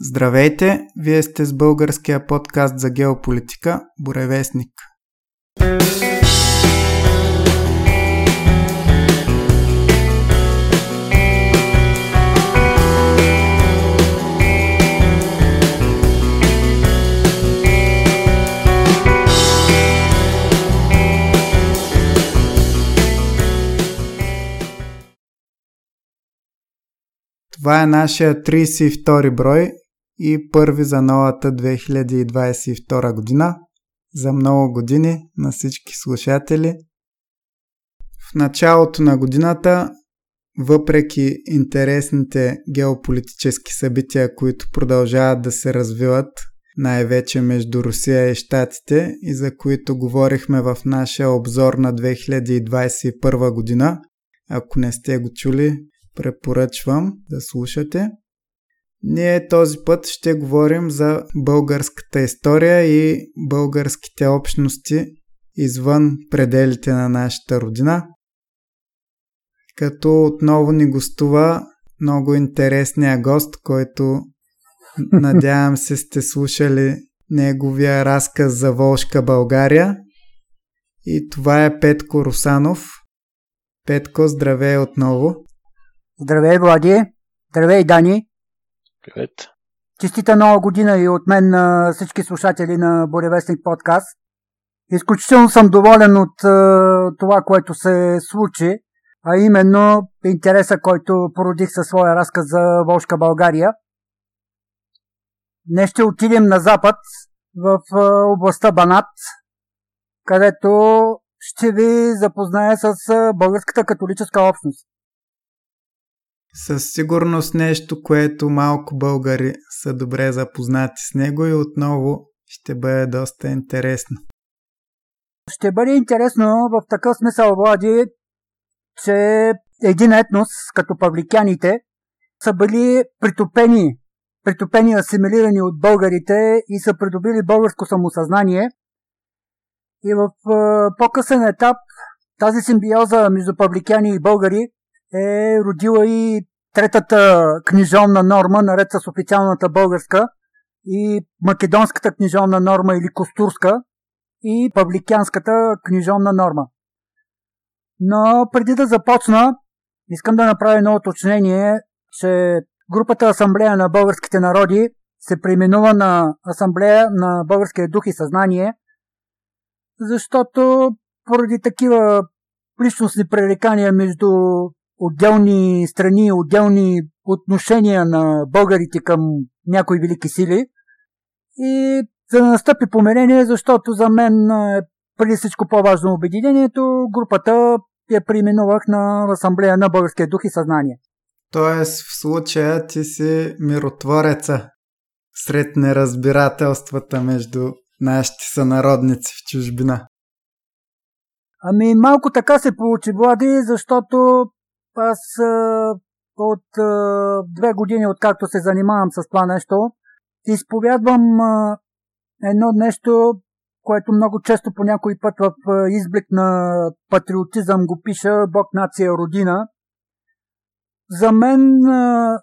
Здравейте! Вие сте с българския подкаст за геополитика Буревестник. Това е нашия 32 брой и първи за новата 2022 година. За много години на всички слушатели. В началото на годината, въпреки интересните геополитически събития, които продължават да се развиват, най-вече между Русия и Штатите и за които говорихме в нашия обзор на 2021 година. Ако не сте го чули, препоръчвам да слушате. Ние този път ще говорим за българската история и българските общности извън пределите на нашата родина. Като отново ни гостува много интересния гост, който надявам се сте слушали неговия разказ за Волшка България. И това е Петко Русанов. Петко, здравей отново. Здравей, Влади. Здравей, Дани. Привет. Честита нова година и от мен на всички слушатели на Боревестник подкаст. Изключително съм доволен от това, което се случи, а именно интереса, който породих със своя разказ за Волшка България. Днес ще отидем на запад, в областта Банат, където ще ви запозная с българската католическа общност. Със сигурност нещо, което малко българи са добре запознати с него и отново ще бъде доста интересно. Ще бъде интересно в такъв смисъл, Влади, че един етнос, като павликяните, са били притопени, притопени асимилирани от българите и са придобили българско самосъзнание. И в по-късен етап тази симбиоза между павликяни и българи е родила и третата книжовна норма, наред с официалната българска и македонската книжовна норма или костурска и павликянската книжовна норма. Но преди да започна, искам да направя едно уточнение, че групата Асамблея на българските народи се преименува на Асамблея на българския дух и съзнание, защото поради такива личностни пререкания между отделни страни, отделни отношения на българите към някои велики сили. И за да настъпи померение, защото за мен е преди всичко по-важно обединението, групата я преименувах на Асамблея на българския дух и съзнание. Тоест в случая ти си миротвореца сред неразбирателствата между нашите сънародници в чужбина. Ами малко така се получи, Влади, защото аз от две години, откакто се занимавам с това нещо, изповядвам едно нещо, което много често по някой път в изблик на патриотизъм го пиша Бог, нация, родина. За мен а,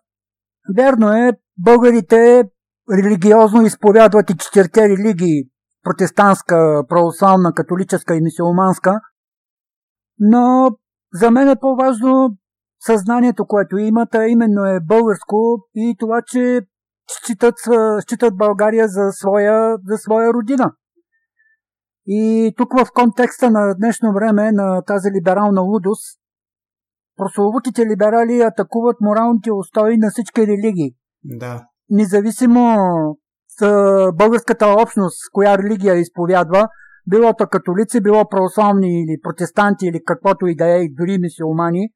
верно е, българите религиозно изповядват и четирите религии протестантска, православна, католическа и мисиоманска, но за мен е по-важно съзнанието, което имат, а именно е българско и това, че считат, считат България за своя, за своя родина. И тук в контекста на днешно време, на тази либерална лудост, прословутите либерали атакуват моралните устои на всички религии. Да. Независимо с българската общност, коя религия изповядва, било то католици, било православни или протестанти или каквото и да е, дори мисиомани,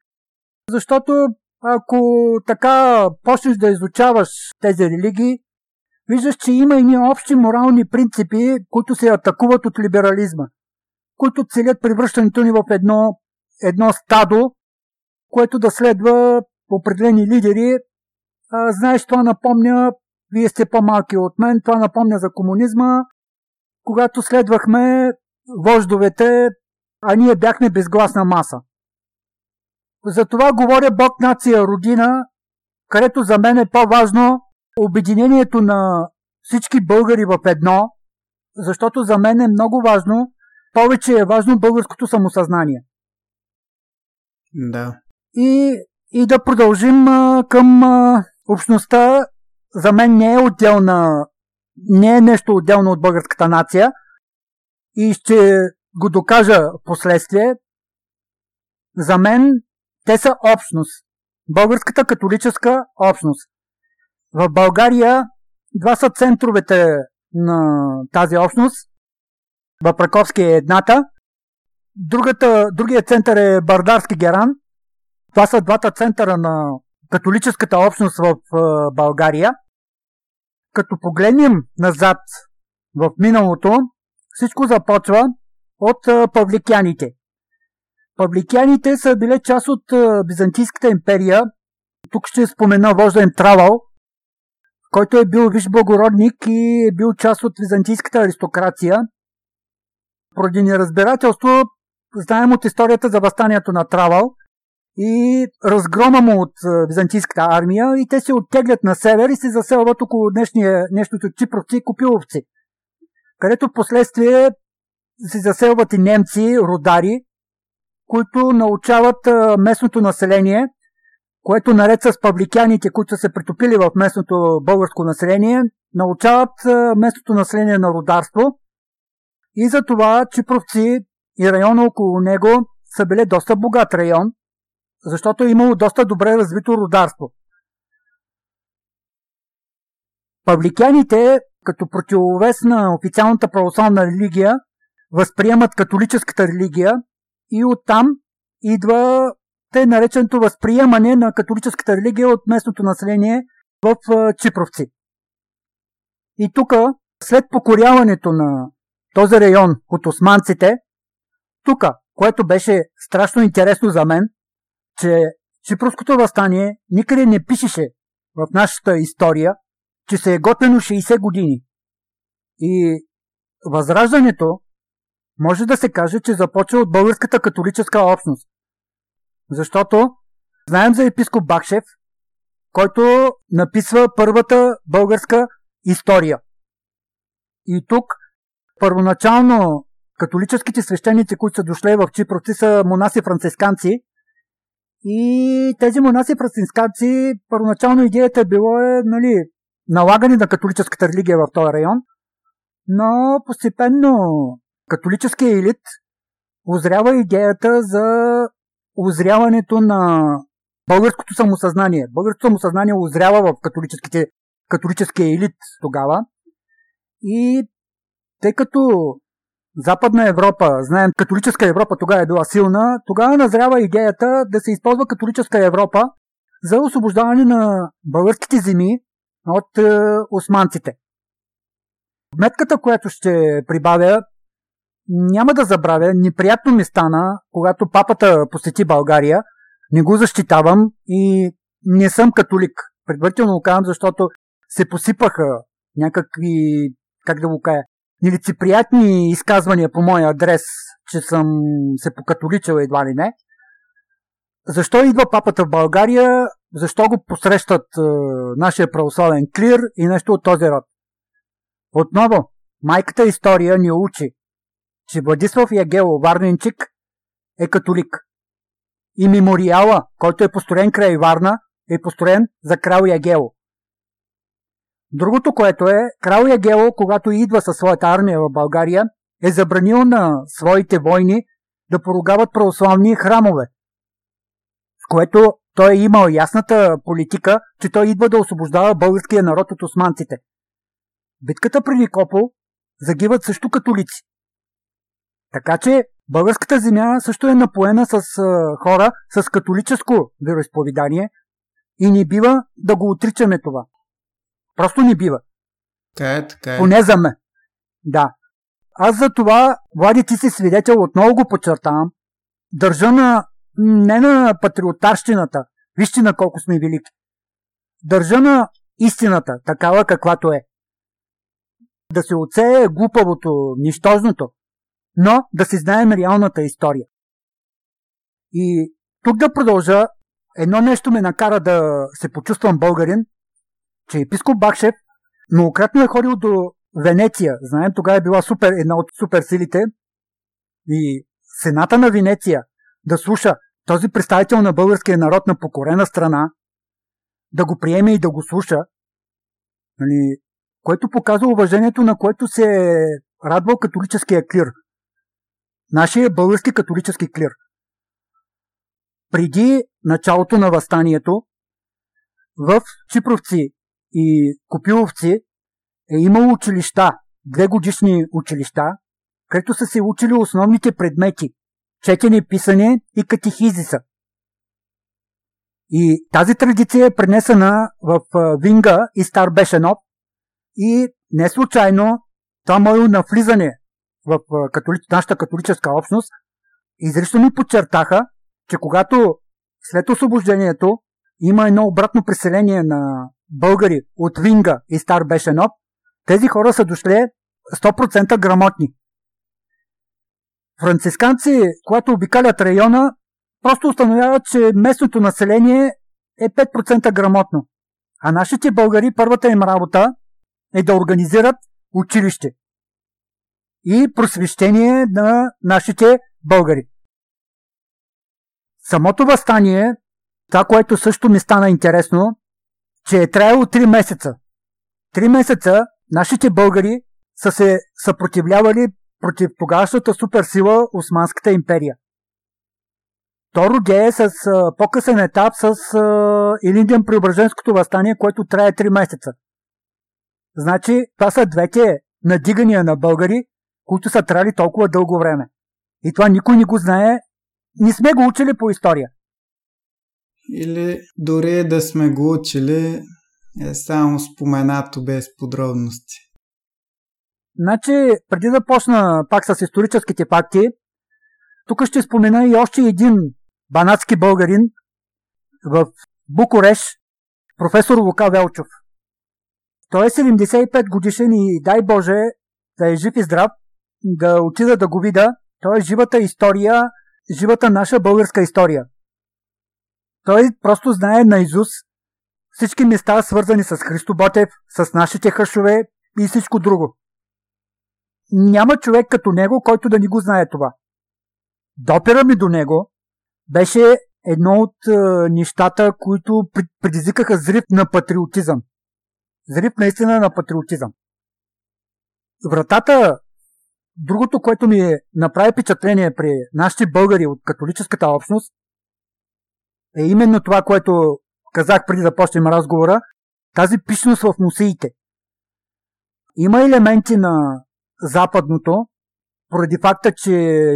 защото ако така почнеш да изучаваш тези религии, виждаш, че има и общи морални принципи, които се атакуват от либерализма, които целят превръщането ни в едно, едно стадо, което да следва определени лидери. А, знаеш, това напомня, вие сте по-малки от мен, това напомня за комунизма, когато следвахме вождовете, а ние бяхме безгласна маса. За това говоря Бог, нация, родина, където за мен е по-важно обединението на всички българи в едно, защото за мен е много важно, повече е важно българското самосъзнание. Да. И, и да продължим а, към а, общността. За мен не е отделна, не е нещо отделно от българската нация. И ще го докажа последствие. За мен те са общност. Българската католическа общност. В България два са центровете на тази общност. Въпраковски е едната. Другата, другия център е Бардарски Геран. Това са двата центъра на католическата общност в България. Като погледнем назад в миналото, всичко започва от павликяните. Павликяните са били част от Византийската империя. Тук ще спомена вожда Травал, който е бил виж благородник и е бил част от византийската аристокрация. Поради неразбирателство знаем от историята за възстанието на Травал и разгрома му от византийската армия и те се оттеглят на север и се заселват около днешния нещото Чипровци и Копиловци, където в последствие се заселват и немци, родари, които научават местното население, което наред с павликяните, които са се притопили в местното българско население, научават местното население на родарство и за това Чипровци и района около него са били доста богат район, защото е имало доста добре развито родарство. Павликяните, като противовес на официалната православна религия, възприемат католическата религия и оттам идва те нареченото възприемане на католическата религия от местното население в Чипровци. И тук, след покоряването на този район от османците, тук, което беше страшно интересно за мен, че Чипровското възстание никъде не пишеше в нашата история, че се е готвено 60 години. И възраждането може да се каже, че започва от българската католическа общност. Защото знаем за епископ Бакшев, който написва първата българска история. И тук първоначално католическите свещеници, които са дошли в Чипровци, са монаси францисканци. И тези монаси францисканци, първоначално идеята е било е, нали, налагане на католическата религия в този район, но постепенно католическия елит озрява идеята за озряването на българското самосъзнание. Българското самосъзнание озрява в католическите, католическия елит тогава. И тъй като Западна Европа, знаем, католическа Европа тогава е била силна, тогава назрява идеята да се използва католическа Европа за освобождаване на българските земи от е, османците. Метката, която ще прибавя, няма да забравя, неприятно ми стана, когато папата посети България. Не го защитавам и не съм католик. Предварително го казвам, защото се посипаха някакви, как да го кажа, нелицеприятни изказвания по моя адрес, че съм се покатоличил едва ли не. Защо идва папата в България? Защо го посрещат е, нашия православен клир и нещо от този род? Отново, майката история ни учи, че Владислав Ягело Варненчик е католик. И мемориала, който е построен край Варна, е построен за крал Ягело. Другото, което е, крал Ягело, когато идва със своята армия в България, е забранил на своите войни да поругават православни храмове. С което той е имал ясната политика, че той идва да освобождава българския народ от османците. Битката при Никопол загиват също католици. Така че българската земя също е напоена с хора с католическо вероисповедание и не бива да го отричаме това. Просто не бива. Така е, така е. Поне за мен. Да. Аз за това, Влади, ти си свидетел, отново го подчертавам, държа на не на патриотарщината, вижте на колко сме велики. Държа на истината, такава каквато е. Да се оцее глупавото, нищожното, но да си знаем реалната история. И тук да продължа, едно нещо ме накара да се почувствам българин, че епископ Бакшев многократно е ходил до Венеция. Знаем, тогава е била супер, една от суперсилите. И Сената на Венеция да слуша този представител на българския народ на покорена страна, да го приеме и да го слуша, нали, което показва уважението, на което се е радвал католическия клир. Нашия български католически клир. Преди началото на възстанието, в Чипровци и Копиловци е имало училища, две годишни училища, където са се учили основните предмети – четене, писане и катехизиса. И тази традиция е пренесена в Винга и Стар Бешенов и не случайно това мое навлизане в католи... нашата католическа общност изрично ни подчертаха, че когато след освобождението има едно обратно преселение на българи от Винга и Стар Бешенов, тези хора са дошли 100% грамотни. Францисканци, когато обикалят района, просто установяват, че местното население е 5% грамотно. А нашите българи, първата им работа е да организират училище и просвещение на нашите българи. Самото възстание, това, което също ми стана интересно, че е траяло 3 месеца. 3 месеца нашите българи са се съпротивлявали против тогавашната суперсила Османската империя. То роде с по-късен етап с Илинден Преображенското възстание, което трае 3 месеца. Значи, това са двете надигания на българи, които са трали толкова дълго време. И това никой не го знае. Не сме го учили по история. Или дори да сме го учили, е само споменато без подробности. Значи, преди да почна пак с историческите факти, тук ще спомена и още един банатски българин в Букуреш, професор Лука Велчов. Той е 75 годишен и дай Боже да е жив и здрав, да отида да го видя. Той е живата история, живата наша българска история. Той просто знае на Изус всички места, свързани с Христо Ботев, с нашите хъшове и всичко друго. Няма човек като него, който да ни го знае това. Допера ми до него беше едно от е, нещата, които предизвикаха зрив на патриотизъм. Зрив наистина на патриотизъм. Вратата, другото, което ми направи впечатление при нашите българи от католическата общност, е именно това, което казах преди да почнем разговора, тази пишност в мусеите. Има елементи на западното, поради факта, че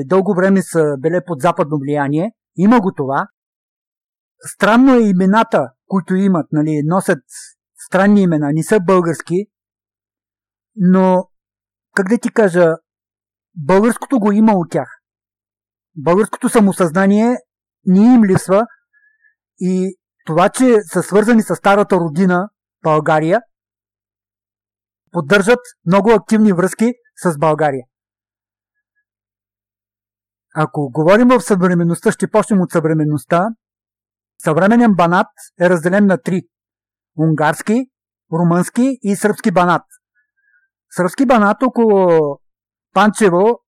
дълго време са били под западно влияние, има го това. Странно е имената, които имат, нали, носят странни имена, не са български, но, как да ти кажа, българското го има от тях. Българското самосъзнание ни им липсва и това, че са свързани с старата родина България, поддържат много активни връзки с България. Ако говорим в съвременността, ще почнем от съвременността. Съвременен банат е разделен на три. Унгарски, румънски и сръбски банат. Сръбски банат около Панчево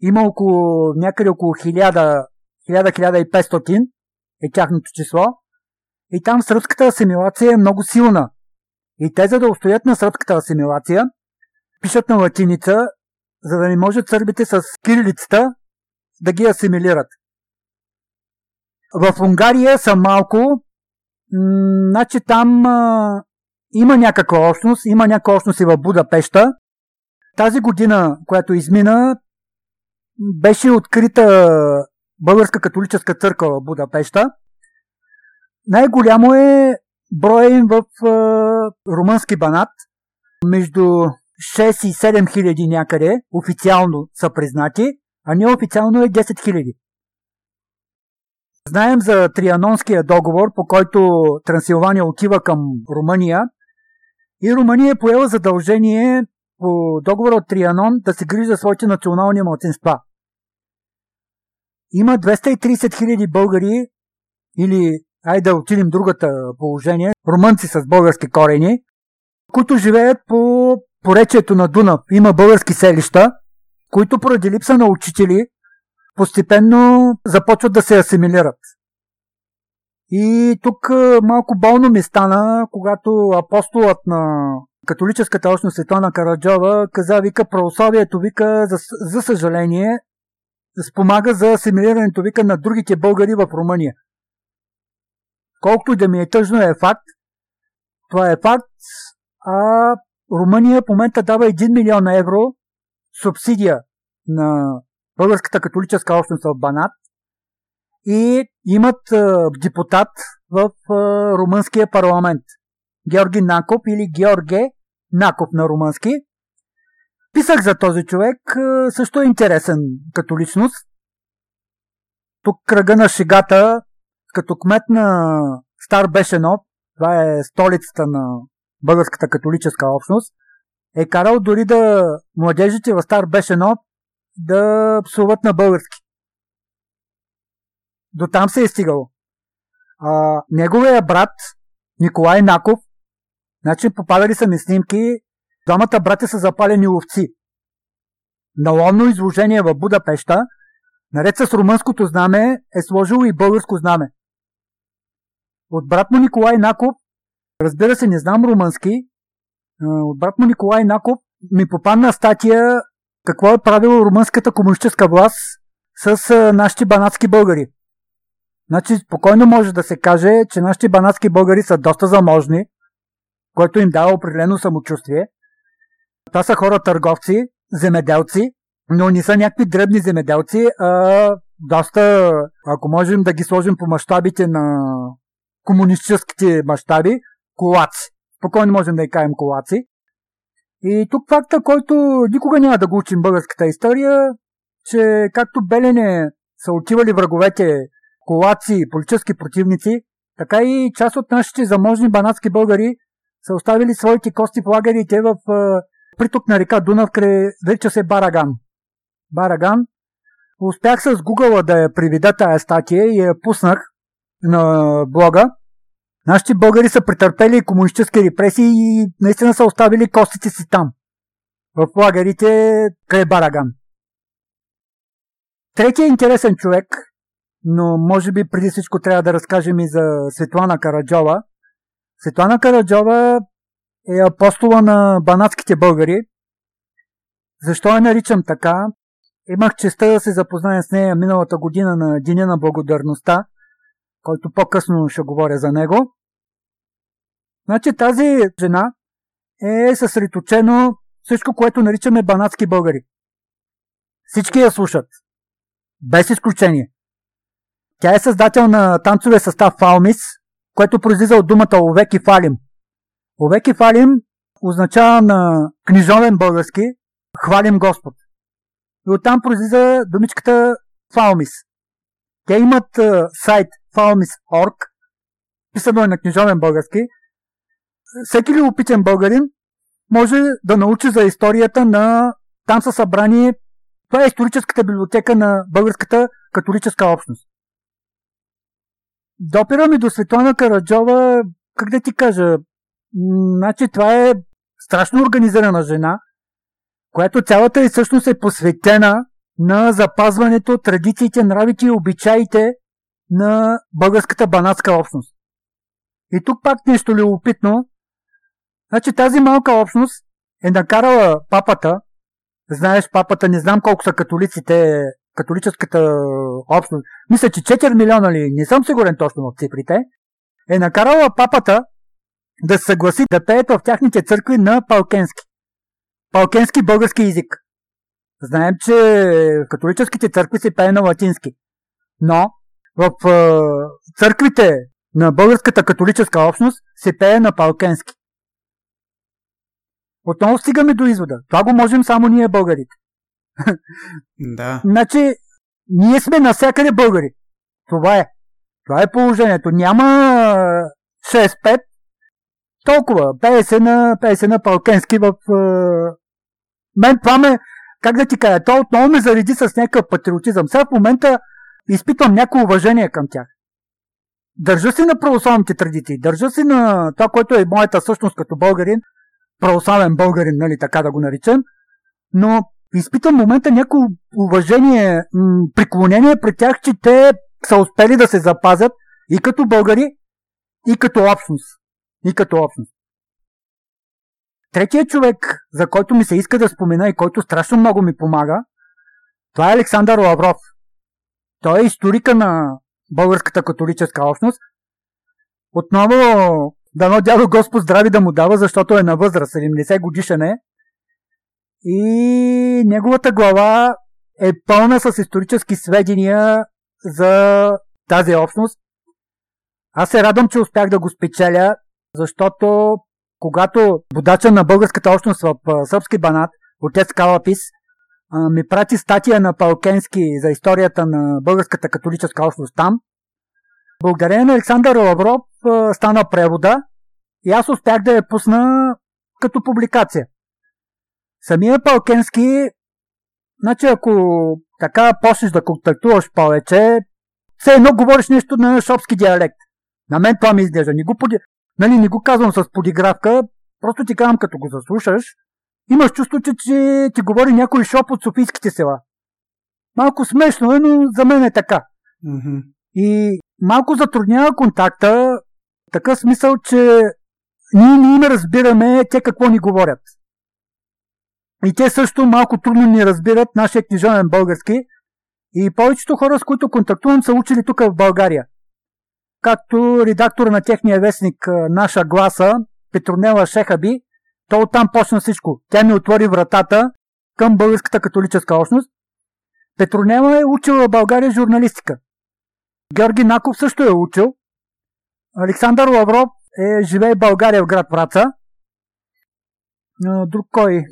има около някъде около 1000-1500 е тяхното число. И там сръбската асимилация е много силна. И те, за да устоят на сръбската асимилация, пишат на латиница, за да не може сърбите с кирилицата да ги асимилират. В Унгария са малко, значи там а, има някаква общност, има някаква общност и в Будапешта. Тази година, която измина, беше открита Българска католическа църква в Будапешта. Най-голямо е броя им в румънски банат. Между 6 и 7 хиляди някъде официално са признати, а неофициално е 10 хиляди. Знаем за Трианонския договор, по който Трансилвания отива към Румъния и Румъния е поела задължение по договора от Трианон да се грижи за своите национални младсинства. Има 230 хиляди българи или, айде да отидем другата положение, румънци с български корени, които живеят по поречието на Дунав. Има български селища, които поради липса на учители постепенно започват да се асимилират. И тук малко болно ми стана, когато апостолът на католическата общност Светлана Караджова каза, вика, православието, вика, за, за съжаление, спомага за асимилирането, вика, на другите българи в Румъния. Колкото да ми е тъжно е факт, това е факт, а Румъния в момента дава 1 милион евро субсидия на българската католическа общност в Банат и имат депутат в румънския парламент. Георги Накоп или Георге Накоп на румънски. Писах за този човек, също е интересен като личност. Тук кръга на шегата, като кмет на Стар Бешенов, това е столицата на българската католическа общност, е карал дори да младежите в Стар Бешенов да псуват на български. До там се е стигало. А, неговия брат, Николай Наков, значи попадали са ми снимки, двамата братя са запалени ловци. На ловно изложение в Будапешта, наред с румънското знаме, е сложило и българско знаме. От брат му Николай Наков, разбира се, не знам румънски, от брат му Николай Наков ми попадна статия какво е правила румънската комунистическа власт с нашите банатски българи. Значи, спокойно може да се каже, че нашите банатски българи са доста заможни, което им дава определено самочувствие. Това са хора търговци, земеделци, но не са някакви дребни земеделци, а доста, ако можем да ги сложим по мащабите на комунистическите мащаби, колаци. Спокойно можем да и кажем колаци. И тук факта, който никога няма да го учим българската история, че както Белене са отивали враговете колаци, политически противници, така и част от нашите заможни банатски българи са оставили своите кости в лагерите в приток на река Дунав, край вече се Бараган. Бараган. Успях с Google да я приведа тая статия и я пуснах на блога. Нашите българи са претърпели комунистически репресии и наистина са оставили костите си там. В лагерите край Бараган. Третия интересен човек, но може би преди всичко трябва да разкажем и за Светлана Караджова. Светлана Караджова е апостола на банатските българи. Защо я наричам така? Имах честа да се запозная с нея миналата година на Деня на благодарността, който по-късно ще говоря за него. Значи тази жена е съсредоточено всичко, което наричаме банатски българи. Всички я слушат. Без изключение. Тя е създател на танцовия състав Фалмис, което произлиза от думата Овек и Фалим. Овек и Фалим означава на книжовен български Хвалим Господ. И оттам произлиза думичката Фалмис. Те имат сайт falmis.org, писано е на книжовен български. Всеки любопитен българин може да научи за историята на... Там са събрани... Това е историческата библиотека на българската католическа общност. Допира ми до Светлана Караджова, как да ти кажа, значи това е страшно организирана жена, която цялата и всъщност е посветена на запазването, традициите, нравите и обичаите на българската банатска общност. И тук пак нещо любопитно. Значи тази малка общност е накарала папата, знаеш папата, не знам колко са католиците, католическата общност, мисля, че 4 милиона ли, не съм сигурен точно в цифрите, е накарала папата да се съгласи да пеят в тяхните църкви на палкенски. Палкенски български язик. Знаем, че в католическите църкви се пее на латински. Но в църквите на българската католическа общност се пее на палкенски. Отново стигаме до извода. Това го можем само ние българите. Да. Значи, ние сме навсякъде българи. Това е. Това е положението. Няма 6-5. Толкова. 50 на, 50 на палкенски в... Е... Мен това ме... Как да ти кажа? То отново ме зареди с някакъв патриотизъм. Сега в момента изпитвам някакво уважение към тях. Държа си на православните традиции, държа си на това, което е моята същност като българин, православен българин, нали, така да го наричам, но изпитам в момента някакво уважение, м- приклонение пред тях, че те са успели да се запазят и като българи, и като общност. И като общност. Третият човек, за който ми се иска да спомена и който страшно много ми помага, това е Александър Лавров. Той е историка на българската католическа общност. Отново, дано дядо Господ здрави да му дава, защото е на възраст, 70 годишен е. И неговата глава е пълна с исторически сведения за тази общност. Аз се радвам, че успях да го спечеля, защото когато водача на българската общност в сръбски банат, отец Калапис, ми прати статия на Палкенски за историята на българската католическа общност там, благодарение на Александър Лавров стана превода и аз успях да я пусна като публикация. Самия Палкенски, значи ако така почнеш да контактуваш повече, все едно говориш нещо на шопски диалект. На мен това ми изглежда. Не го, поди... нали, не го казвам с подигравка, просто ти казвам като го заслушаш, имаш чувство, че, че ти говори някой шоп от Софийските села. Малко смешно е, но за мен е така. Mm-hmm. И малко затруднява контакта, такъв смисъл, че ние не им разбираме те какво ни говорят. И те също малко трудно ни разбират нашия книжовен български. И повечето хора, с които контактувам, са учили тук в България. Както редактор на техния вестник Наша гласа, Петронела Шехаби, то оттам почна всичко. Тя ми отвори вратата към българската католическа общност. Петронела е учила в България журналистика. Георги Наков също е учил. Александър Лавров е живее в България в град Враца. Друг кой?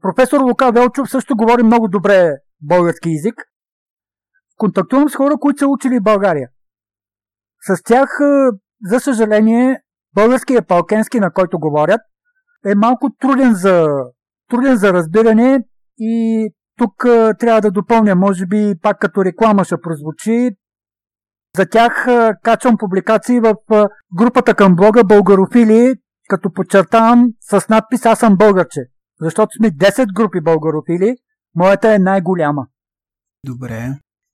Професор Лука Велчов също говори много добре български язик. Контактувам с хора, които са учили България. С тях, за съжаление, българският палкенски, на който говорят, е малко труден за, труден за разбиране и тук трябва да допълня, може би пак като реклама ще прозвучи. За тях качвам публикации в групата към блога Българофили, като подчертавам с надпис Аз съм българче. Защото сме 10 групи българофили, моята е най-голяма. Добре.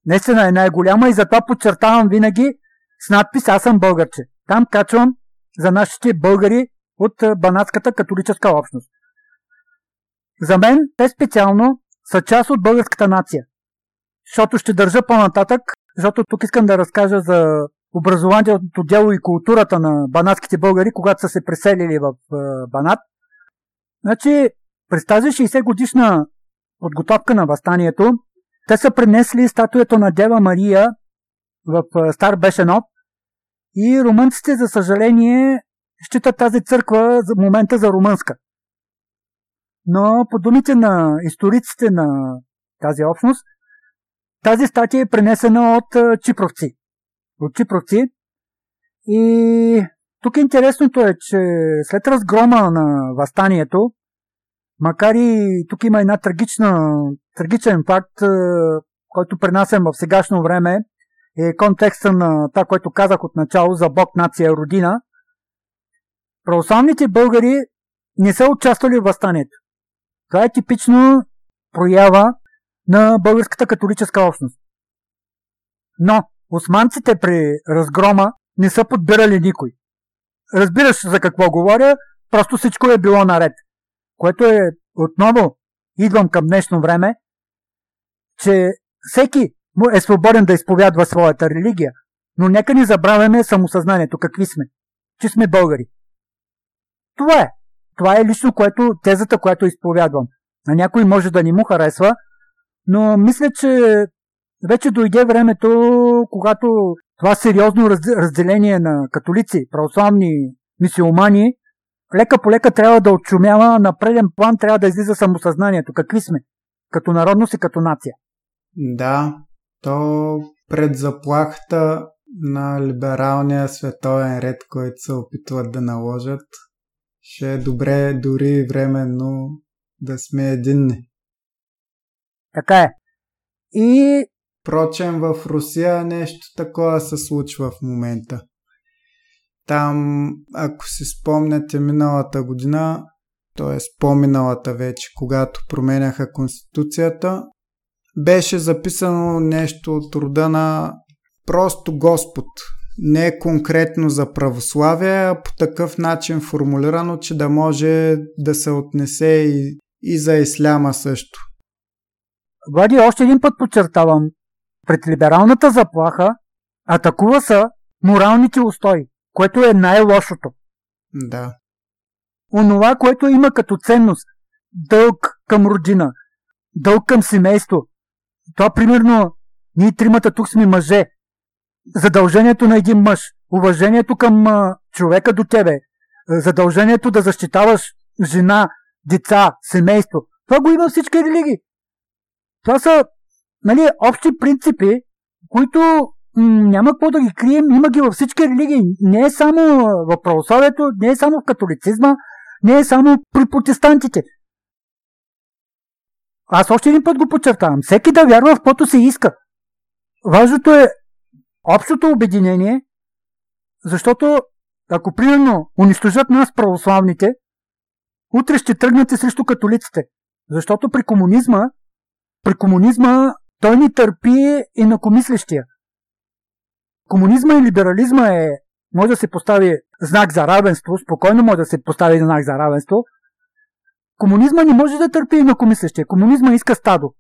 Наистина е най-голяма и затова подчертавам винаги с надпис Аз съм българче. Там качвам за нашите българи от банатската католическа общност. За мен те специално са част от българската нация. Защото ще държа по-нататък, защото тук искам да разкажа за образованието дело и културата на банатските българи, когато са се преселили в Банат. Значи, през тази 60 годишна подготовка на възстанието, те са принесли статуята на Дева Мария в Стар Бешенов и румънците, за съжаление, считат тази църква за момента за румънска. Но по думите на историците на тази общност, тази статия е пренесена от чипровци. От чипровци. И тук интересното е, че след разгрома на възстанието, макар и тук има една трагична, трагичен факт, който пренасям в сегашно време, е контекста на това, което казах от начало за Бог, нация, родина – православните българи не са участвали в възстанието. Това е типично проява на българската католическа общност. Но османците при разгрома не са подбирали никой. Разбираш за какво говоря, просто всичко е било наред. Което е отново, идвам към днешно време, че всеки е свободен да изповядва своята религия, но нека ни забравяме самосъзнанието, какви сме, че сме българи. Това е. Това е лично което, тезата, която изповядвам. На някой може да ни му харесва, но мисля, че вече дойде времето, когато това сериозно разделение на католици, православни, мисиомани, лека по лека трябва да отшумява, на преден план трябва да излиза самосъзнанието. Какви сме? Като народност и като нация. Да, то пред заплахата на либералния световен ред, който се опитват да наложат, ще е добре дори временно да сме единни. Така е. И... Впрочем, в Русия нещо такова се случва в момента. Там, ако си спомняте миналата година, т.е. по-миналата вече, когато променяха Конституцията, беше записано нещо от рода на просто Господ. Не конкретно за православие, а по такъв начин формулирано, че да може да се отнесе и, и за исляма също. Влади, още един път подчертавам. Пред либералната заплаха атакува са моралните устои, което е най-лошото. Да. Онова, което има като ценност. Дълг към родина, дълг към семейство. Това, примерно, ние тримата тук сме мъже. Задължението на един мъж, уважението към а, човека до тебе, задължението да защитаваш жена, деца, семейство. Това го има всички религии. Това са нали, общи принципи, които няма какво да ги крием, има ги във всички религии. Не е само в православието, не е само в католицизма, не е само при протестантите. Аз още един път го подчертавам. Всеки да вярва в каквото се иска. Важното е общото обединение, защото ако примерно унищожат нас православните, утре ще тръгнете срещу католиците. Защото при комунизма, при комунизма той ни търпи и на комислещия. Комунизма и либерализма е, може да се постави знак за равенство, спокойно може да се постави знак за равенство. Комунизма не може да търпи и на комислещия. Комунизма иска стадо.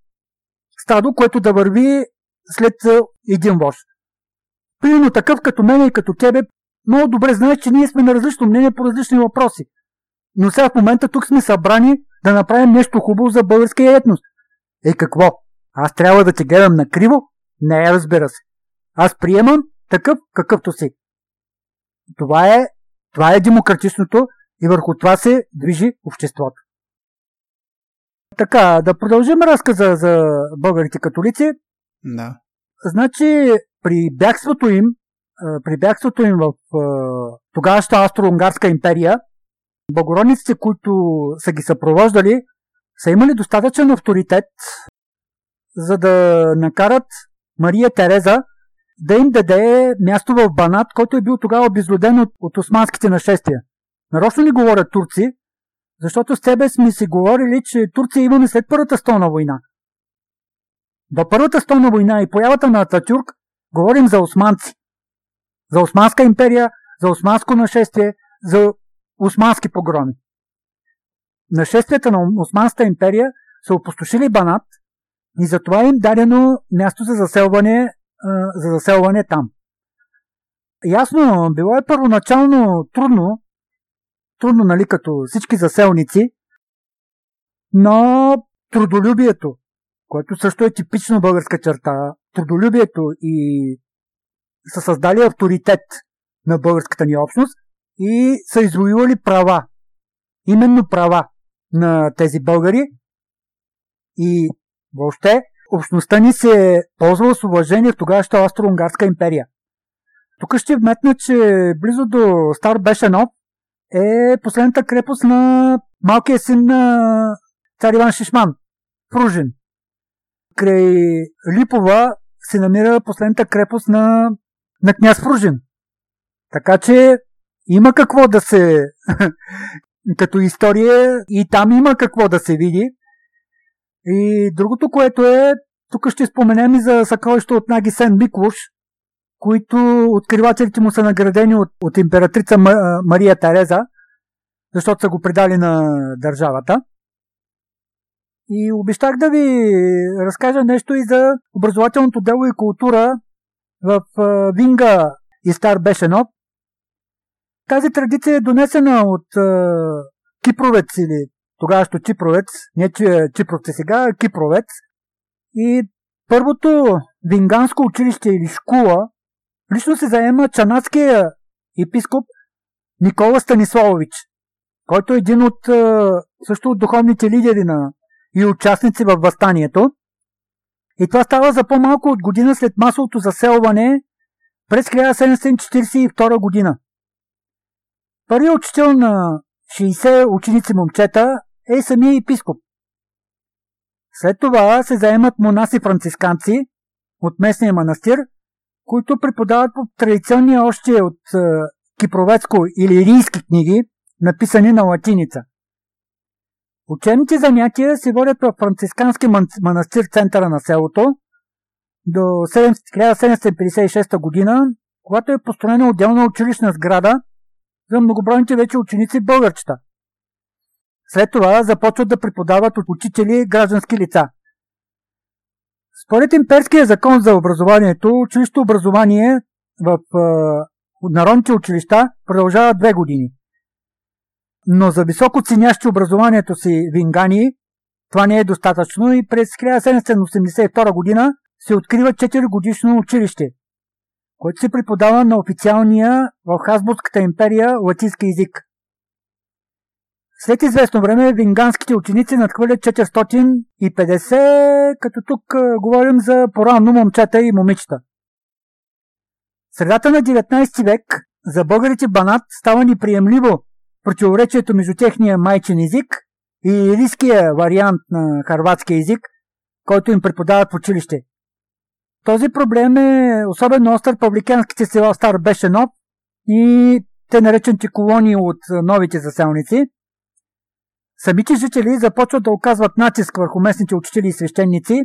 Стадо, което да върви след един вож. Примерно такъв като мен и като тебе, много добре знаеш, че ние сме на различно мнение по различни въпроси. Но сега в момента тук сме събрани да направим нещо хубаво за българския етнос. Е какво? Аз трябва да те гледам на криво? Не, разбира се. Аз приемам такъв какъвто си. Това е, това е демократичното и върху това се движи обществото. Така, да продължим разказа за българите католици. Да. Значи, при бягството им, при бягството им в тогавашната Австро-Унгарска империя, благородниците, които са ги съпровождали, са имали достатъчен авторитет, за да накарат Мария Тереза да им даде място в Банат, който е бил тогава обезлюден от, от османските нашествия. Нарочно ни говорят турци, защото с тебе сме си говорили, че Турция имаме след Първата столна война. До Първата столна война и появата на Ататюрк говорим за османци. За Османска империя, за османско нашествие, за османски погроми. Нашествията на Османската империя са опустошили Банат и затова им дадено място за заселване, за заселване там. Ясно, било е първоначално трудно, трудно, нали, като всички заселници, но трудолюбието, което също е типично българска черта, трудолюбието и са създали авторитет на българската ни общност и са извоювали права. Именно права на тези българи. И въобще общността ни се е ползвала с уважение в тогавашната Австро-Унгарска империя. Тук ще вметна, че близо до Стар Бешенов е последната крепост на малкия син на цар Иван Шишман, Пружин. Край Липова се намира последната крепост на, на княз Пружин. Така че има какво да се... като история и там има какво да се види. И другото, което е, тук ще споменем и за съкровището от Наги Сен Миклуш, които откривателите му са наградени от, от императрица Мария Тереза, защото са го предали на държавата. И обещах да ви разкажа нещо и за образователното дело и култура в Винга и Стар Бешенов. Тази традиция е донесена от кипровец или тогаващо чипровец, не че чипровци сега, кипровец. И първото винганско училище или школа лично се заема чанадския епископ Никола Станиславович, който е един от също от духовните лидери на и участници във възстанието. И това става за по-малко от година след масовото заселване през 1742 година. Първият учител на 60 ученици момчета е самия епископ. След това се заемат монаси-францисканци от местния манастир, които преподават по традиционни още от е, кипровецко или ирийски книги, написани на латиница. Учебните занятия се водят в францискански манастир центъра на селото до 1756 година, когато е построена отделна училищна сграда за многобройните вече ученици българчета. След това започват да преподават от учители граждански лица. Според имперския закон за образованието, училището образование в е, народните училища продължава две години. Но за високо ценящи образованието си вингани, това не е достатъчно и през 1782 година се открива 4 годишно училище, което се преподава на официалния в Хасбургската империя латински язик. След известно време винганските ученици надхвърлят 450, като тук говорим за поранно момчета и момичета. Средата на 19 век за българите Банат става неприемливо противоречието между техния майчин език и ириския вариант на харватски език, който им преподават в училище. Този проблем е особено остър в павликанските села Стар Бешенов и те наречените колонии от новите заселници. Самите жители започват да оказват натиск върху местните учители и свещеници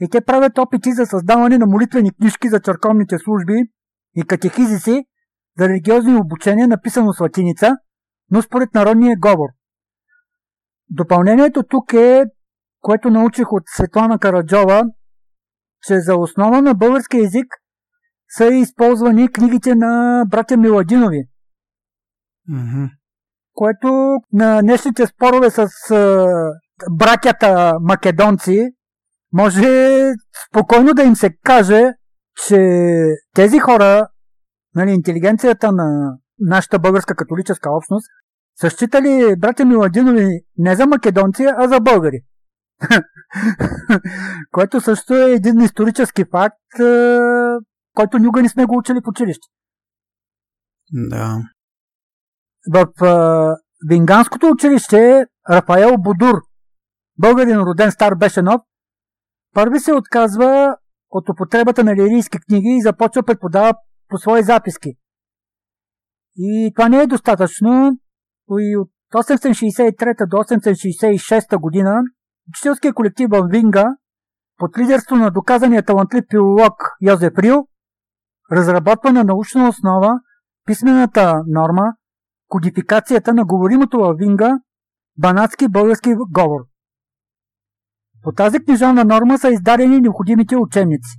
и те правят опити за създаване на молитвени книжки за църковните служби и катехизиси за религиозни обучения, написано с латиница, но според народния говор. Допълнението тук е, което научих от Светлана Караджова, че за основа на български язик са използвани книгите на братя Миладинови. Mm-hmm. Което на днешните спорове с братята македонци може спокойно да им се каже, че тези хора, нали, интелигенцията на нашата българска католическа общност, са считали братя Миладинови не за македонци, а за българи. Което също е един исторически факт, който никога не сме го учили в училище. Да. В Винганското училище Рафаел Будур, българин роден стар Бешенов, първи се отказва от употребата на лирийски книги и започва преподава по свои записки. И това не е достатъчно. И от 863 до 866 година учителския колектив в Винга под лидерство на доказания талантлив филолог Йозеф Рил разработва на научна основа писмената норма, кодификацията на говоримото във Винга банатски български говор. По тази книжовна норма са издадени необходимите учебници.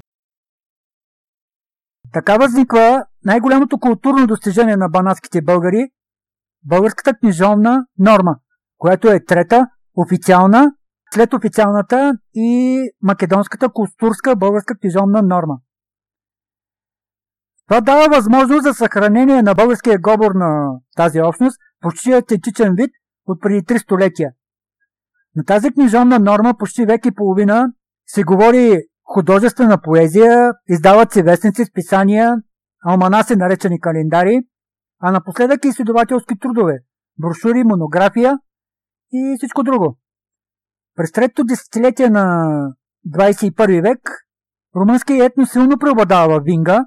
Така възниква най-голямото културно достижение на банатските българи – българската книжовна норма, която е трета, официална, след официалната и македонската културска българска книжовна норма. Това дава възможност за съхранение на българския говор на тази общност почти автентичен вид от преди три столетия. На тази книжовна норма почти век и половина се говори художествена поезия, издават се вестници, списания, алманаси наречени календари, а напоследък и изследователски трудове, брошури, монография и всичко друго. През третото десетилетие на 21 век румънският етно силно преобладава в Винга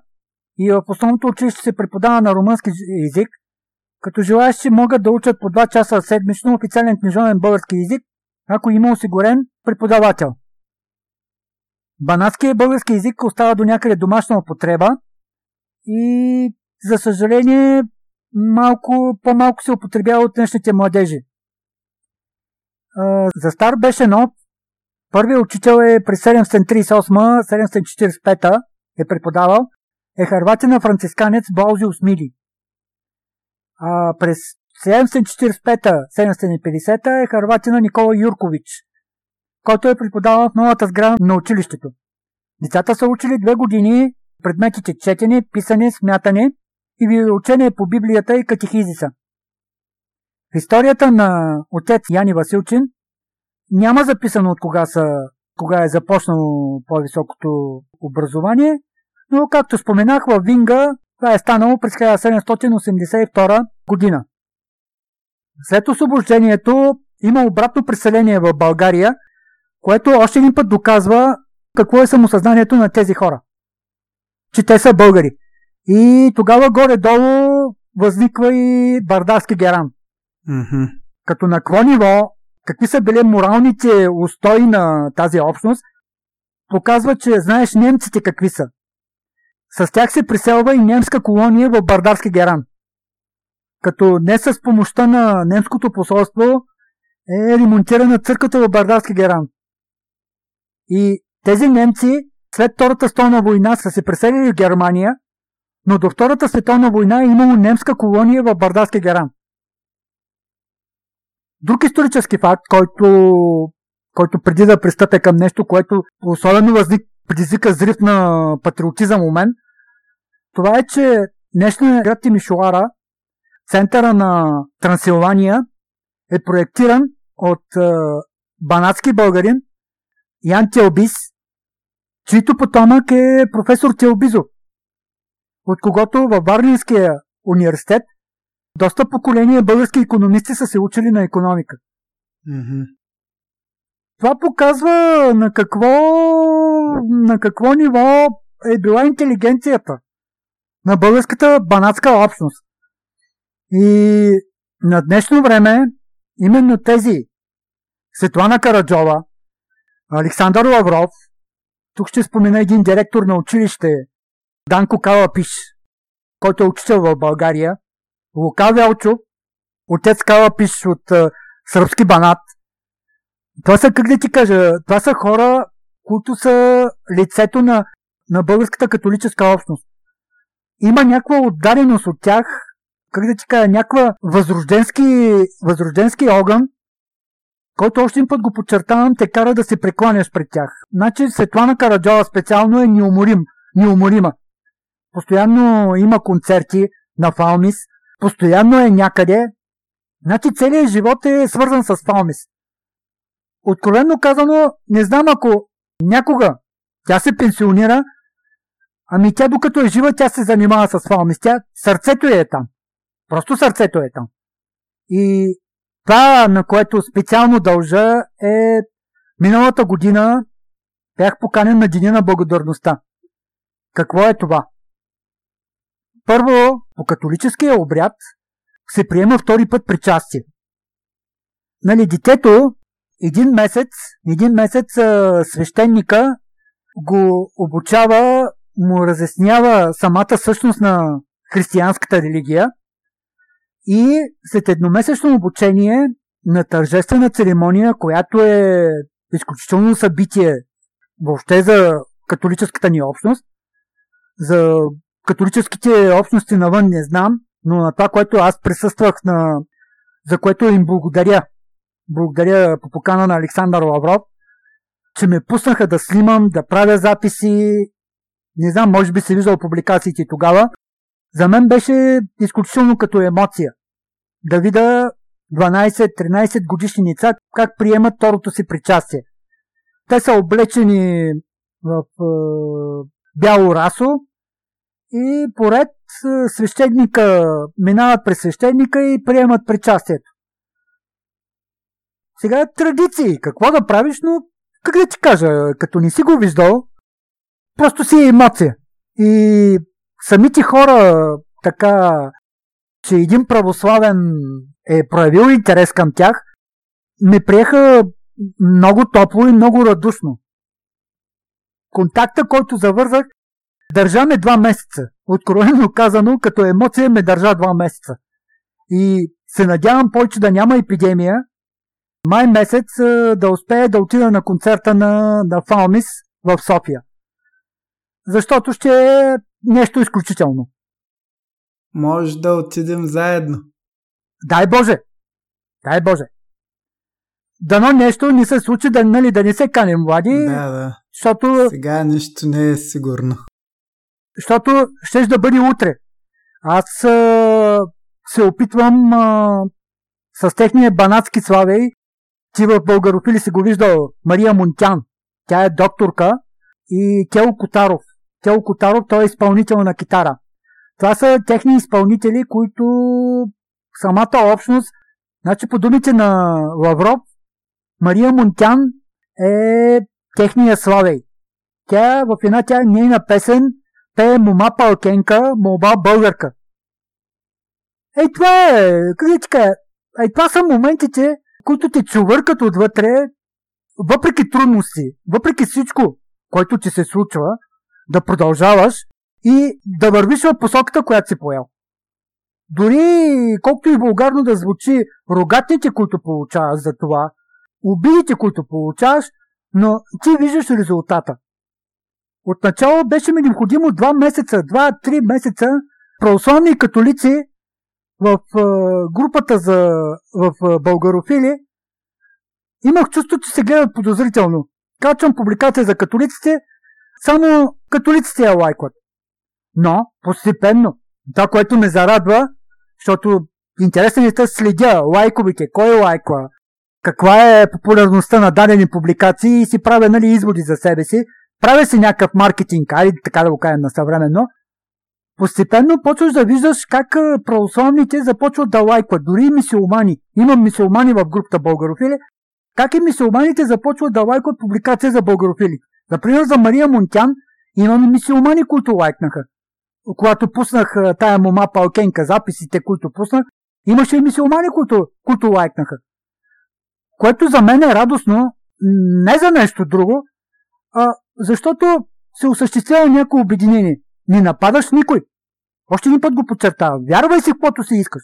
и в основното училище се преподава на румънски язик, като желаящи могат да учат по 2 часа седмично официален книжовен български язик, ако има осигурен преподавател. Банатският български язик остава до някъде домашна употреба и, за съжаление, малко, по-малко се употребява от днешните младежи. За стар беше нов. Първият учител е през 738-745 е преподавал. Е харватина францисканец Баузиус Мили. А през 745-750 е харватина Никола Юркович, който е преподавал в новата сграда на училището. Децата са учили две години предметите четене, писане, смятане и учение по Библията и катехизиса. В историята на отец Яни Василчин няма записано от кога, са, кога е започнало по-високото образование, но както споменах в Винга, това е станало през 1782 година. След освобождението има обратно преселение в България, което още един път доказва какво е самосъзнанието на тези хора. Че те са българи. И тогава горе-долу възниква и Бардарски геран. Mm-hmm. Като на какво ниво какви са били моралните устои на тази общност, показва, че знаеш немците какви са. С тях се приселва и немска колония в Бардарски Геран. Като не с помощта на немското посолство е ремонтирана църквата в Бардарски Геран. И тези немци след Втората столна война са се преселили в Германия, но до Втората световна война е имало немска колония в Бардарски Геран. Друг исторически факт, който, който преди да пристъпя към нещо, което особено възник, предизвика зрив на патриотизъм у мен, това е, че днешният град Тимишуара, центъра на Трансилвания, е проектиран от е, банатски българин Ян Телбис, чийто потомък е професор Телбизо, от когото във Варнинския университет доста поколения български економисти са се учили на економика. Mm-hmm. Това показва на какво, на какво ниво е била интелигенцията на българската банатска общност. И на днешно време именно тези Светлана Караджова, Александър Лавров, тук ще спомена един директор на училище, Данко Калапиш, който е учител в България, Лука Велчо, отец Калапиш от а, сръбски банат. Това са, как да ти кажа, това са хора, които са лицето на, на българската католическа общност. Има някаква отдареност от тях, как да ти кажа, някаква възрожденски, възрожденски огън, който още един път го подчертавам, те кара да се прекланяш пред тях. Значи Светлана Караджова специално е неуморим, неуморима. Постоянно има концерти на Фалмис, постоянно е някъде. Значи целият живот е свързан с Фалмис. Откровенно казано, не знам ако някога тя се пенсионира, ами тя докато е жива, тя се занимава с Фалмис. Тя, сърцето е там. Просто сърцето е там. И това, на което специално дължа е миналата година бях поканен на Деня на благодарността. Какво е това? Първо, по католическия обряд се приема втори път причастие. Нали, детето един месец, един месец свещеника го обучава, му разяснява самата същност на християнската религия и след едномесечно обучение на тържествена церемония, която е изключително събитие въобще за католическата ни общност, за католическите общности навън не знам, но на това, което аз присъствах, на... за което им благодаря. Благодаря по покана на Александър Лавров, че ме пуснаха да снимам, да правя записи. Не знам, може би се виждал публикациите тогава. За мен беше изключително като емоция да видя 12-13 годишни деца как приемат второто си причастие. Те са облечени в е, бяло расо и поред свещеника минават през свещеника и приемат причастието. Сега е традиции. Какво да правиш, но как да ти кажа, като не си го виждал, просто си е емоция. И самите хора така, че един православен е проявил интерес към тях, ме приеха много топло и много радушно. Контакта, който завързах, държа ме два месеца. Откровено казано, като емоция ме държа два месеца. И се надявам повече да няма епидемия, май месец да успее да отида на концерта на, на Фалмис в София. Защото ще е нещо изключително. Може да отидем заедно. Дай Боже! Дай Боже! Дано нещо не се случи, да, нали, да не се канем, Влади. Да, да. Защото... Сега нищо не е сигурно. Защото ще да бъде утре. Аз а, се опитвам а, с техния банатски славей. Ти в българофили си го виждал Мария Мунтян. Тя е докторка. И Кело Котаров. Кело Котаров, той е изпълнител на китара. Това са техни изпълнители, които самата общност, значи по думите на Лавров, Мария Мунтян е техния славей. Тя в една тя нейна песен пее мома палкенка, молба българка. Ей, това е, ти кажа, ей, това са моментите, които те чувъркат отвътре, въпреки трудности, въпреки всичко, което ти се случва, да продължаваш и да вървиш в посоката, която си поел. Дори колкото и вулгарно да звучи рогатите, които получаваш за това, обидите, които получаваш, но ти виждаш резултата. Отначало беше ми необходимо 2 месеца, 2-3 месеца православни католици в групата за в българофили имах чувство, че се гледат подозрително. Качвам публикация за католиците, само католиците я лайкват. Но постепенно, това, което ме зарадва, защото интересен е да следя лайковите, кой лайква, каква е популярността на дадени публикации и си правя нали, изводи за себе си. Правя си някакъв маркетинг, айде така да го кажем на съвременно. Постепенно почваш да виждаш как православните започват да лайкват. Дори и мисиомани. Имам мисиомани в групата българофили. Как и мисиоманите започват да лайкват публикация за българофили. Например, за Мария Монтян имаме мисиомани, които лайкнаха. Когато пуснах тая мома Палкенка, записите, които пуснах, имаше и мисиомани, които, които лайкнаха. Което за мен е радостно, не за нещо друго, а защото се осъществява някакво обединение. Не нападаш никой. Още един път го подчертавам. Вярвай си каквото си искаш.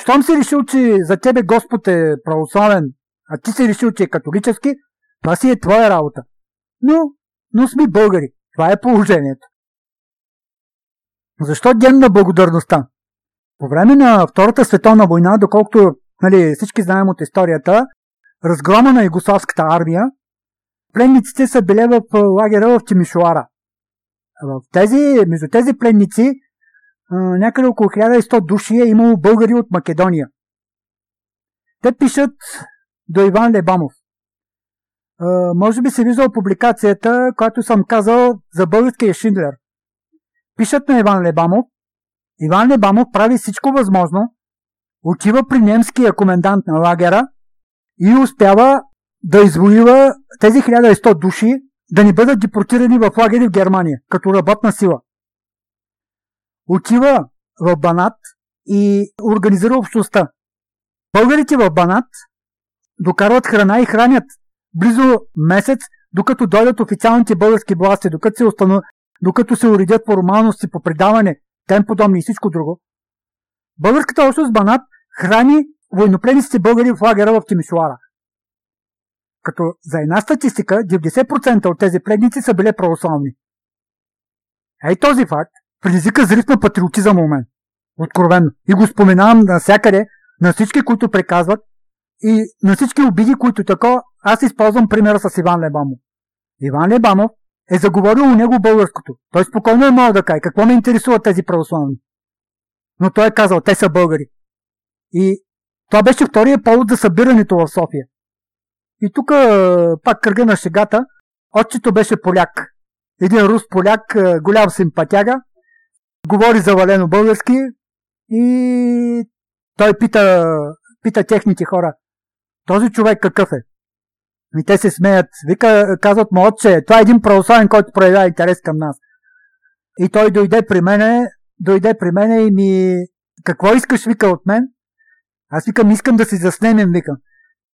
Щом си решил, че за тебе Господ е православен, а ти си решил, че е католически, това си е твоя работа. Но, но сме българи. Това е положението. Защо ден на благодарността? По време на Втората световна война, доколкото нали, всички знаем от историята, разгрома на югославската армия, пленниците са били в лагера в Тимишуара. В тези, между тези пленници някъде около 1100 души е имало българи от Македония. Те пишат до Иван Лебамов. Може би се виждал публикацията, която съм казал за българския Шиндлер. Пишат на Иван Лебамов. Иван Лебамов прави всичко възможно, отива при немския комендант на лагера и успява да извоюва тези 1100 души да ни бъдат депортирани в лагери в Германия, като работна сила. Отива в Банат и организира общността. Българите в Банат докарват храна и хранят близо месец, докато дойдат официалните български власти, докато се, установ... докато се уредят формалности по предаване, тем подобни и всичко друго. Българската общност Банат храни военнопленниците българи в лагера в Тимишуара. Като за една статистика 90% от тези предници са били православни. Ей този факт предизвика зрив на патриотизъм у мен. Откровенно. И го споменавам навсякъде, на всички, които преказват и на всички обиди, които тако, аз използвам примера с Иван Лебамов. Иван Лебамов е заговорил у него българското. Той спокойно е мога да каже, какво ме интересува тези православни. Но той е казал, те са българи. И това беше втория повод за събирането в София. И тук пак кръга на шегата, отчето беше поляк. Един рус поляк, голям симпатяга, говори завалено български и той пита, пита техните хора, този човек какъв е? И те се смеят. Вика, казват му, отче, това е един православен, който проявява интерес към нас. И той дойде при мене, дойде при мене и ми... Какво искаш, вика, от мен? Аз викам, искам да си заснемем, викам.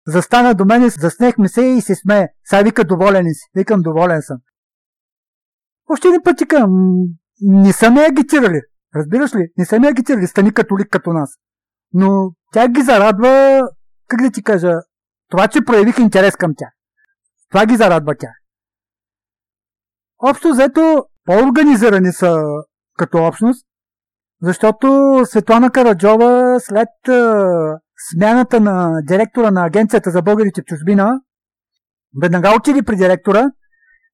Застана до мене, заснехме се и се смее. Сега вика, доволен си. Викам, доволен съм. Още един път викам, не са ме агитирали. Разбираш ли? Не са ме агитирали. Стани католик като нас. Но тя ги зарадва, как да ти кажа, това, че проявих интерес към тях. Това ги зарадва тя. Общо взето, по-организирани са като общност, защото Светлана Караджова след смяната на директора на Агенцията за българите в чужбина, веднага отиде при директора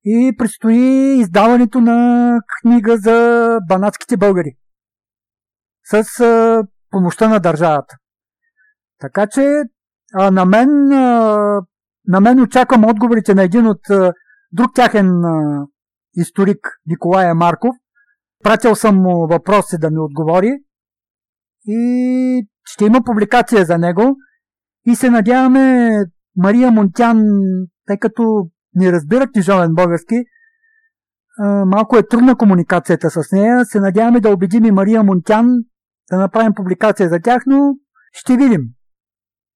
и предстои издаването на книга за банатските българи с помощта на държавата. Така че а, на, мен, а, на мен очаквам отговорите на един от а, друг тяхен а, историк Николая Марков. Пратил съм му въпроси да ми отговори и ще има публикация за него и се надяваме Мария Монтян, тъй като не разбира книжовен български, малко е трудна комуникацията с нея. Се надяваме да убедим и Мария Монтян да направим публикация за тях, но ще видим.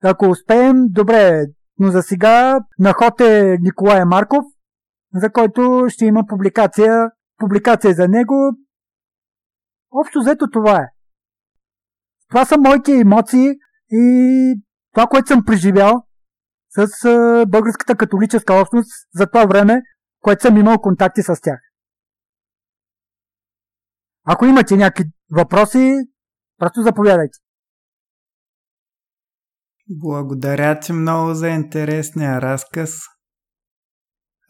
Ако успеем, добре. Но за сега на ход е Николай Марков, за който ще има публикация, публикация за него. Общо взето това е. Това са моите емоции и това, което съм преживял с българската католическа общност за това време, което съм имал контакти с тях. Ако имате някакви въпроси, просто заповядайте. Благодаря ти много за интересния разказ.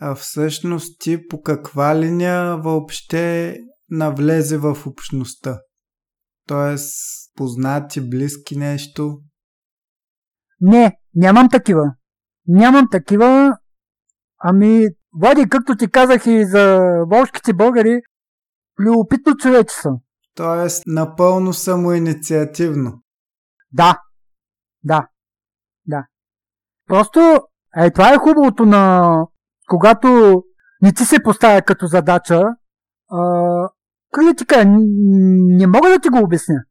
А всъщност ти по каква линия въобще навлезе в общността? Тоест, познати, близки нещо? Не, нямам такива. Нямам такива. Ами, Влади, както ти казах и за волшките българи, любопитно човече съм. Тоест, напълно самоинициативно. Да. Да. Да. Просто, е, това е хубавото на когато не ти се поставя като задача, а, как ти кажа, не мога да ти го обясня.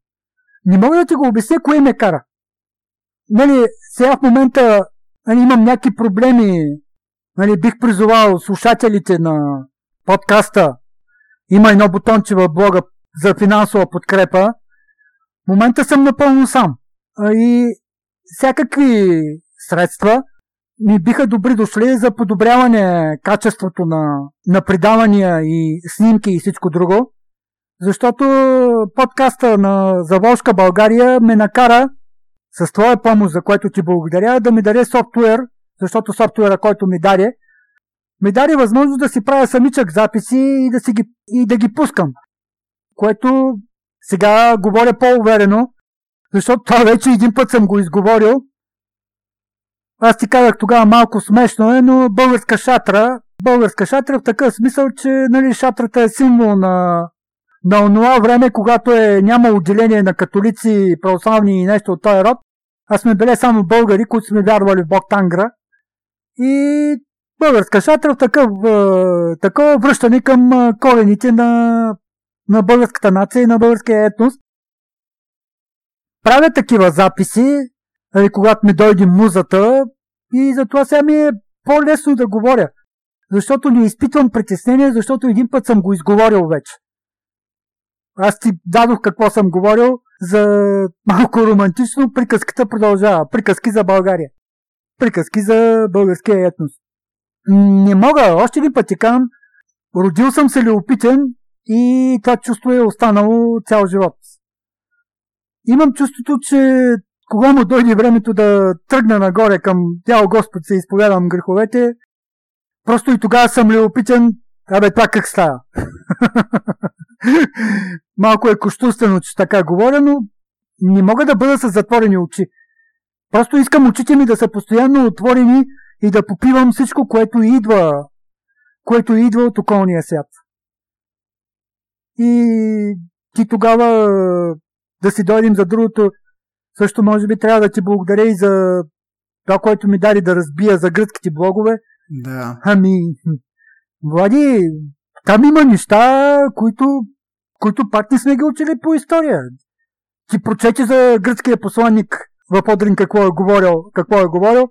Не мога да ти го обясня, кое ме кара. Нали, сега в момента нали, имам някакви проблеми. Нали, бих призовал слушателите на подкаста. Има едно бутонче в блога за финансова подкрепа. В момента съм напълно сам. И всякакви средства ми биха добри дошли за подобряване качеството на, на предавания и снимки и всичко друго. Защото подкаста на Заволшка България ме накара с твоя помощ, за което ти благодаря, да ми даде софтуер, защото софтуера, който ми даде, ми даде възможност да си правя самичък записи и да, си ги, и да ги пускам. Което сега говоря по-уверено, защото това вече един път съм го изговорил. Аз ти казах тогава малко смешно е, но българска шатра, българска шатра в такъв смисъл, че нали, шатрата е символ на, на онова време, когато е няма отделение на католици, православни и нещо от този род, а сме били само българи, които сме вярвали в Бог Тангра. И българска шатра в такъв, такова връщане към корените на, на българската нация и на българския етнос правя такива записи, нали, когато ми дойде музата и затова сега ми е по-лесно да говоря. Защото не изпитвам притеснение, защото един път съм го изговорил вече. Аз ти дадох какво съм говорил за малко романтично, приказката продължава. Приказки за България. Приказки за българския етнос. Не мога, още един път ти казвам, родил съм се любопитен и това чувство е останало цял живот имам чувството, че кога му дойде времето да тръгна нагоре към тяло Господ се изповядам греховете, просто и тогава съм любопитен, абе това как става. Малко е кощунствено, че така говоря, но не мога да бъда с затворени очи. Просто искам очите ми да са постоянно отворени и да попивам всичко, което идва, което идва от околния свят. И ти тогава да си дойдем за другото. Също може би трябва да ти благодаря и за това, което ми даде да разбия за гръцките блогове. Да. Ами, Влади, там има неща, които, които пак не сме ги учили по история. Ти прочети за гръцкия посланник в Одрин какво е говорил, какво е говорил.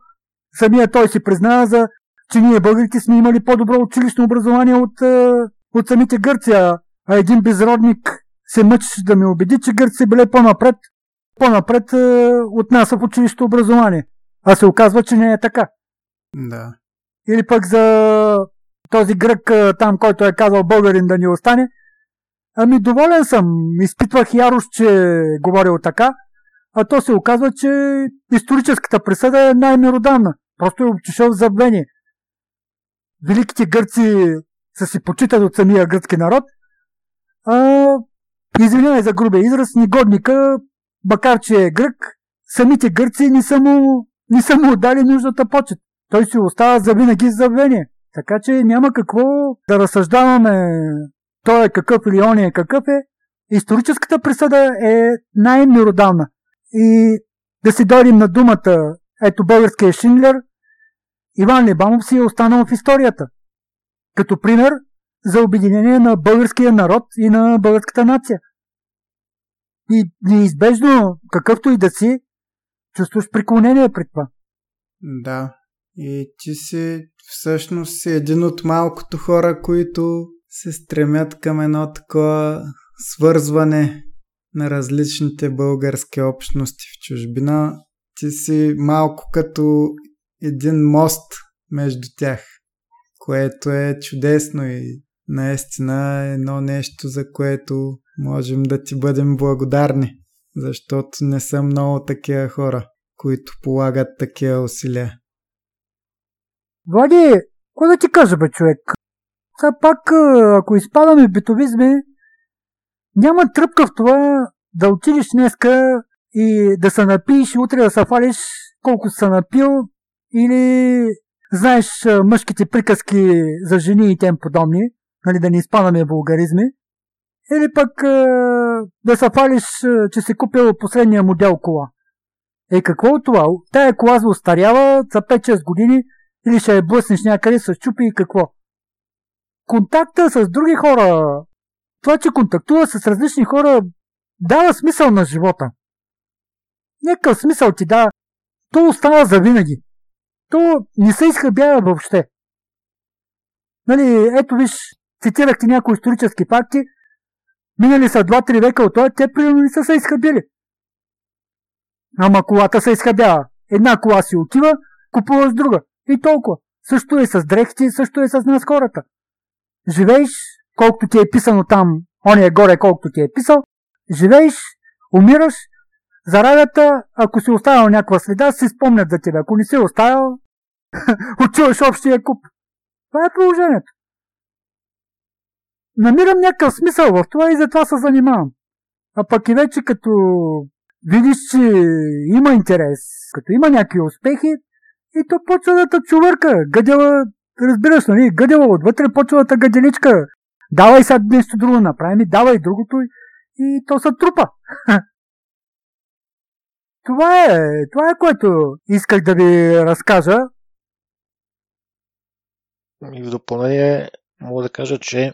Самия той си признава за, че ние българите сме имали по-добро училищно образование от, е, от самите Гърция. А един безродник се мъчеше да ме убеди, че гърците били по-напред, по-напред е, от нас в училище образование. А се оказва, че не е така. Да. Или пък за този грък там, който е казал българин да ни остане. Ами доволен съм. Изпитвах ярост, че е говорил така. А то се оказва, че историческата присъда е най-меродавна. Просто е обчешъл в. Великите гърци са си почитат от самия гръцки народ, а извинявай за грубия израз, негодника, макар че е грък, самите гърци не са му, не са му отдали нужната почет. Той си остава за винаги забвение. Така че няма какво да разсъждаваме той е какъв или он е какъв е. Историческата присъда е най-меродавна. И да си дойдем на думата, ето българския Шиндлер, Иван Лебанов си е останал в историята. Като пример за обединение на българския народ и на българската нация. И неизбежно, какъвто и да си, чувстваш преклонение пред това. Да. И ти си всъщност си един от малкото хора, които се стремят към едно такова свързване на различните български общности в чужбина. Ти си малко като един мост между тях, което е чудесно и наистина е едно нещо, за което можем да ти бъдем благодарни, защото не са много такива хора, които полагат такива усилия. Влади, кой да ти кажа, бе, човек? Сега пак, ако изпадаме в битовизми, няма тръпка в това да отидеш днеска и да се напиеш и утре да се фалиш колко се напил или знаеш мъжките приказки за жени и тем подобни, нали, да не изпадаме vulгаризми, или пък да се фалиш, че си купил последния модел кола. Е, какво от това? Тая кола се за 5-6 години или ще я блъснеш някъде с чупи и какво? Контакта с други хора, това, че контактува с различни хора, дава смисъл на живота. Някакъв смисъл ти да, то остава за винаги. То не се изхъбява въобще. Нали, ето виж, цитирахте някои исторически факти, минали са 2-3 века от това, те примерно не са се изхъбили. Ама колата се изхъбява. Една кола си отива, купуваш друга. И толкова. Също е с дрехите, също е с нас хората. Живееш, колкото ти е писано там, он е горе, колкото ти е писал, живееш, умираш, зарадата, ако си оставил някаква следа, си спомнят за тебе. Ако не си оставил, отиваш общия куп. Това е положението. Намирам някакъв смисъл в това и затова се занимавам. А пък и вече като видиш, че има интерес, като има някакви успехи, и то почва да чувърка. Гъдела, разбираш, нали? Гъдела отвътре почва да гаделичка. Давай сега нещо друго направи ми, давай другото и то се трупа. това е, това е което исках да ви разкажа. И в допълнение мога да кажа, че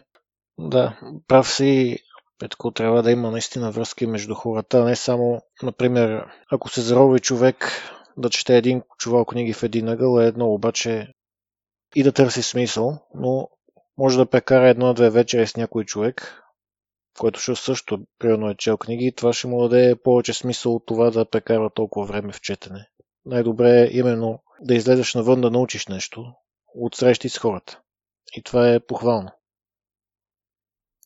да, прав си, Петко, трябва да има наистина връзки между хората, не само, например, ако се зарови човек да чете един чувал книги в един ъгъл е едно, обаче и да търси смисъл, но може да прекара една-две вечери с някой човек, който ще също примерно е чел книги и това ще му даде повече смисъл от това да прекара толкова време в четене. Най-добре е именно да излезеш навън да научиш нещо от срещи с хората. И това е похвално.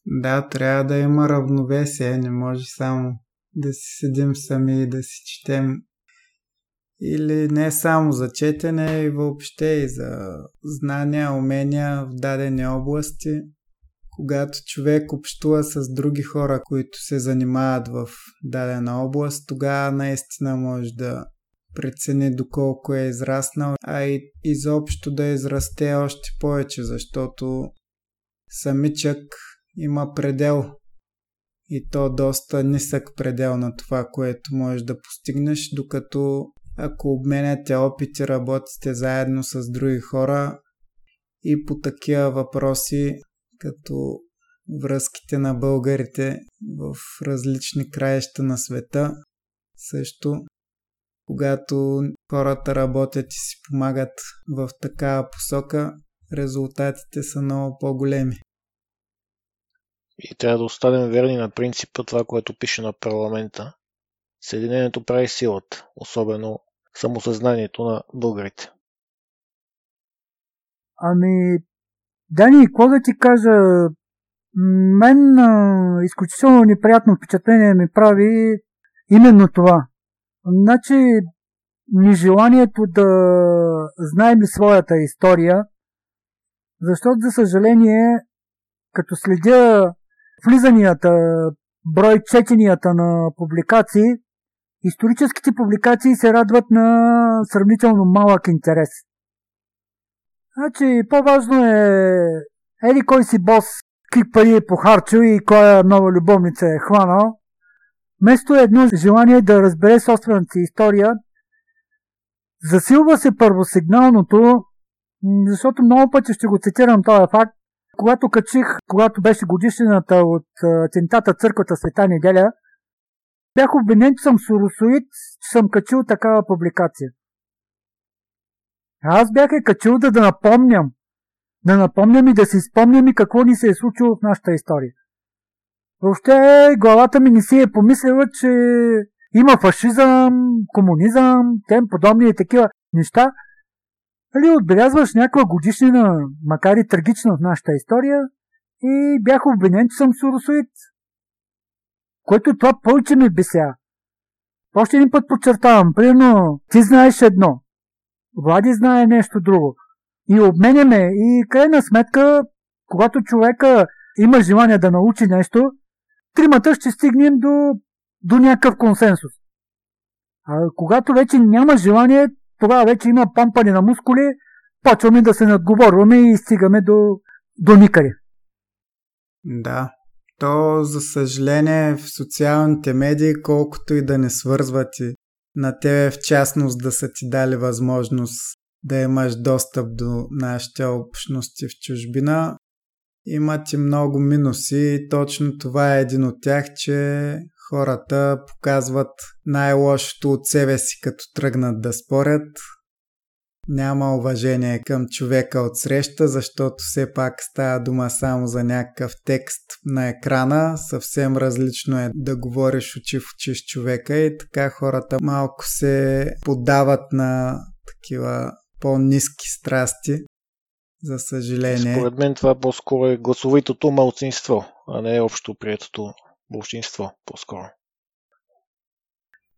Да, трябва да има равновесие, не може само да си седим сами и да си четем или не само за четене, и въобще и за знания, умения в дадени области. Когато човек общува с други хора, които се занимават в дадена област, тогава наистина може да прецени доколко е израснал, а и изобщо да израсте още повече, защото самичък има предел и то доста нисък предел на това, което можеш да постигнеш, докато ако обменяте опити, работите заедно с други хора и по такива въпроси, като връзките на българите в различни краища на света, също когато хората работят и си помагат в такава посока, резултатите са много по-големи. И трябва да останем верни на принципа това, което пише на парламента. Съединението прави силата, особено самосъзнанието на българите? Ами, Дани, какво да ти кажа? Мен а, изключително неприятно впечатление ми прави именно това. Значи, нежеланието да знаем своята история, защото, за съжаление, като следя влизанията, брой четенията на публикации, Историческите публикации се радват на сравнително малък интерес. Значи, по-важно е еди кой си бос, какви пари е похарчил и коя нова любовница е хванал. Вместо едно желание да разбере собствената си история, засилва се първосигналното, защото много пъти ще го цитирам този факт, когато качих, когато беше годишнината от атентата църквата Света неделя, бях обвинен, че съм суросоид, че съм качил такава публикация. Аз бях е качил да, да напомням. Да напомням и да си спомням и какво ни се е случило в нашата история. Въобще главата ми не си е помислила, че има фашизъм, комунизъм, тем подобни и такива неща. Али отбелязваш някаква годишнина, макар и трагична в нашата история, и бях обвинен, че съм суросоид. Което това повече ми беся. Още един път подчертавам, примерно, ти знаеш едно, Влади знае нещо друго. И обменяме. И крайна сметка, когато човека има желание да научи нещо, тримата ще стигнем до, до някакъв консенсус. А когато вече няма желание, тогава вече има пампане на мускули, почваме да се надговорваме и стигаме до, до никъде. Да. То, за съжаление, в социалните медии, колкото и да не свързват и на тебе в частност да са ти дали възможност да имаш достъп до нашите общности в чужбина, имат и много минуси и точно това е един от тях, че хората показват най-лошото от себе си, като тръгнат да спорят, няма уважение към човека от среща, защото все пак става дума само за някакъв текст на екрана. Съвсем различно е да говориш очи в очи с човека и така хората малко се подават на такива по-низки страсти. За съжаление. Според мен това по-скоро е гласовитото малцинство, а не общо приетото большинство по-скоро.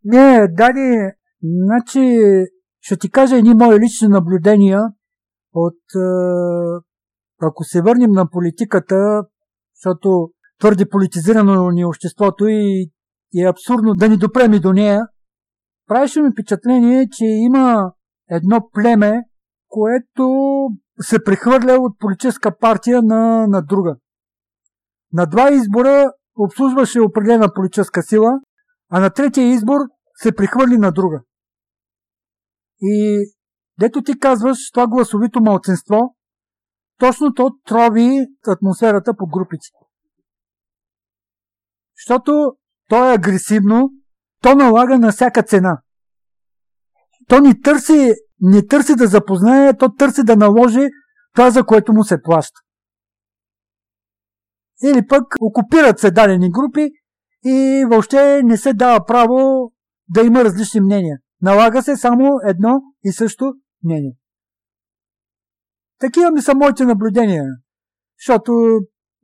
Не, Дани, значи ще ти кажа едни мои лични наблюдения от... Е, ако се върнем на политиката, защото твърде политизирано ни е обществото и е абсурдно да ни допреми до нея, правеше ми впечатление, че има едно племе, което се прехвърля от политическа партия на, на друга. На два избора обслужваше определена политическа сила, а на третия избор се прехвърли на друга. И дето ти казваш това гласовито малцинство, точно то трови атмосферата по групите. Защото то е агресивно, то налага на всяка цена. То ни търси, не търси да запознае, то търси да наложи това, за което му се плаща. Или пък окупират се дадени групи и въобще не се дава право да има различни мнения. Налага се само едно и също мнение. Такива ми са моите наблюдения, защото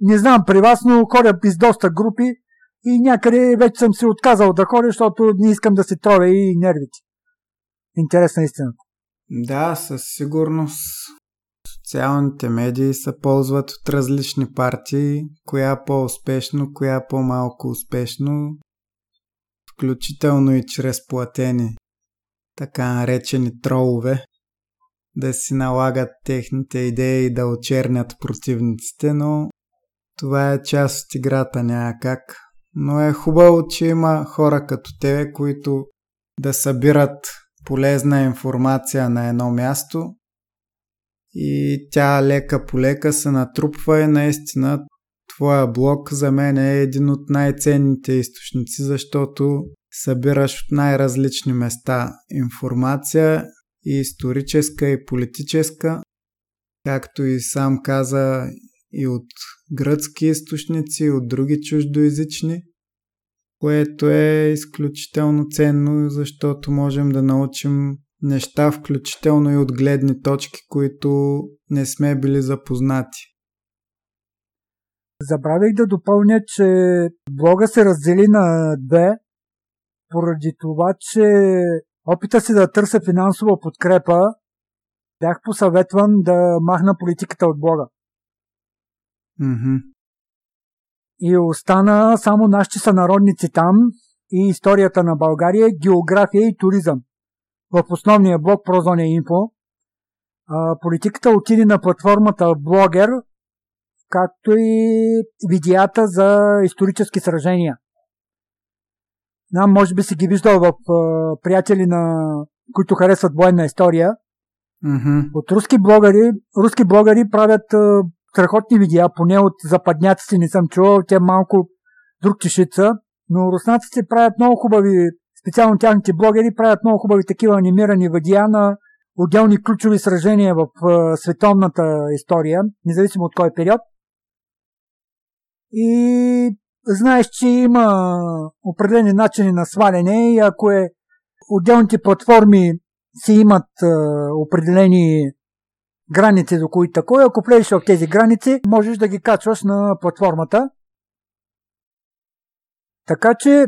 не знам при вас, но ходя из доста групи и някъде вече съм се отказал да ходя, защото не искам да се тровя и нервите. Интересна истина. Да, със сигурност социалните медии се ползват от различни партии, коя по-успешно, коя по-малко успешно, включително и чрез платени така наречени тролове, да си налагат техните идеи да очернят противниците, но това е част от играта, няма как. Но е хубаво, че има хора като тебе, които да събират полезна информация на едно място и тя лека по лека се натрупва и наистина твоя блог за мен е един от най-ценните източници, защото събираш от най-различни места информация и историческа и политическа, както и сам каза и от гръцки източници, и от други чуждоязични, което е изключително ценно, защото можем да научим неща, включително и от гледни точки, които не сме били запознати. Забравих да допълня, че блога се раздели на две поради това, че опита си да търся финансова подкрепа, бях посъветван да махна политиката от блога. Mm-hmm. И остана само нашите сънародници там и историята на България, география и туризъм. В основния блог Прозония Инфо. Политиката отиде на платформата Блогер, както и видеята за исторически сражения. Да, може би си ги виждал в а, приятели, на, които харесват военна история. Mm-hmm. От руски блогъри, руски блогъри правят а, страхотни видеа, поне от западняците не съм чувал, те малко друг чешица. Но руснаците правят много хубави, специално тяхните блогери правят много хубави такива анимирани видеа на отделни ключови сражения в световната история, независимо от кой период. И знаеш, че има определени начини на сваляне и ако е отделните платформи си имат а, определени граници, до които такова. Ако влезеш в тези граници, можеш да ги качваш на платформата. Така че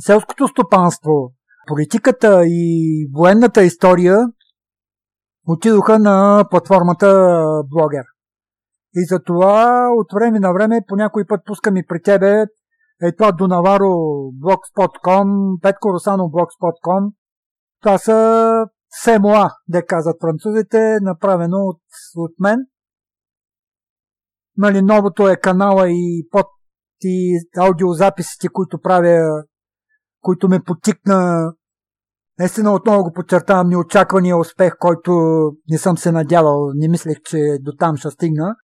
селското стопанство, политиката и военната история отидоха на платформата Блогер. И затова от време на време по някой път пускам и при тебе е това Донаваро blogspot.com, Петко Росано blogspot.com. Това са СМОА, де казват французите, направено от, от мен. Нали, новото е канала и под и аудиозаписите, които правя, които ме потикна Наистина отново го подчертавам неочаквания успех, който не съм се надявал, не мислех, че до там ще стигна.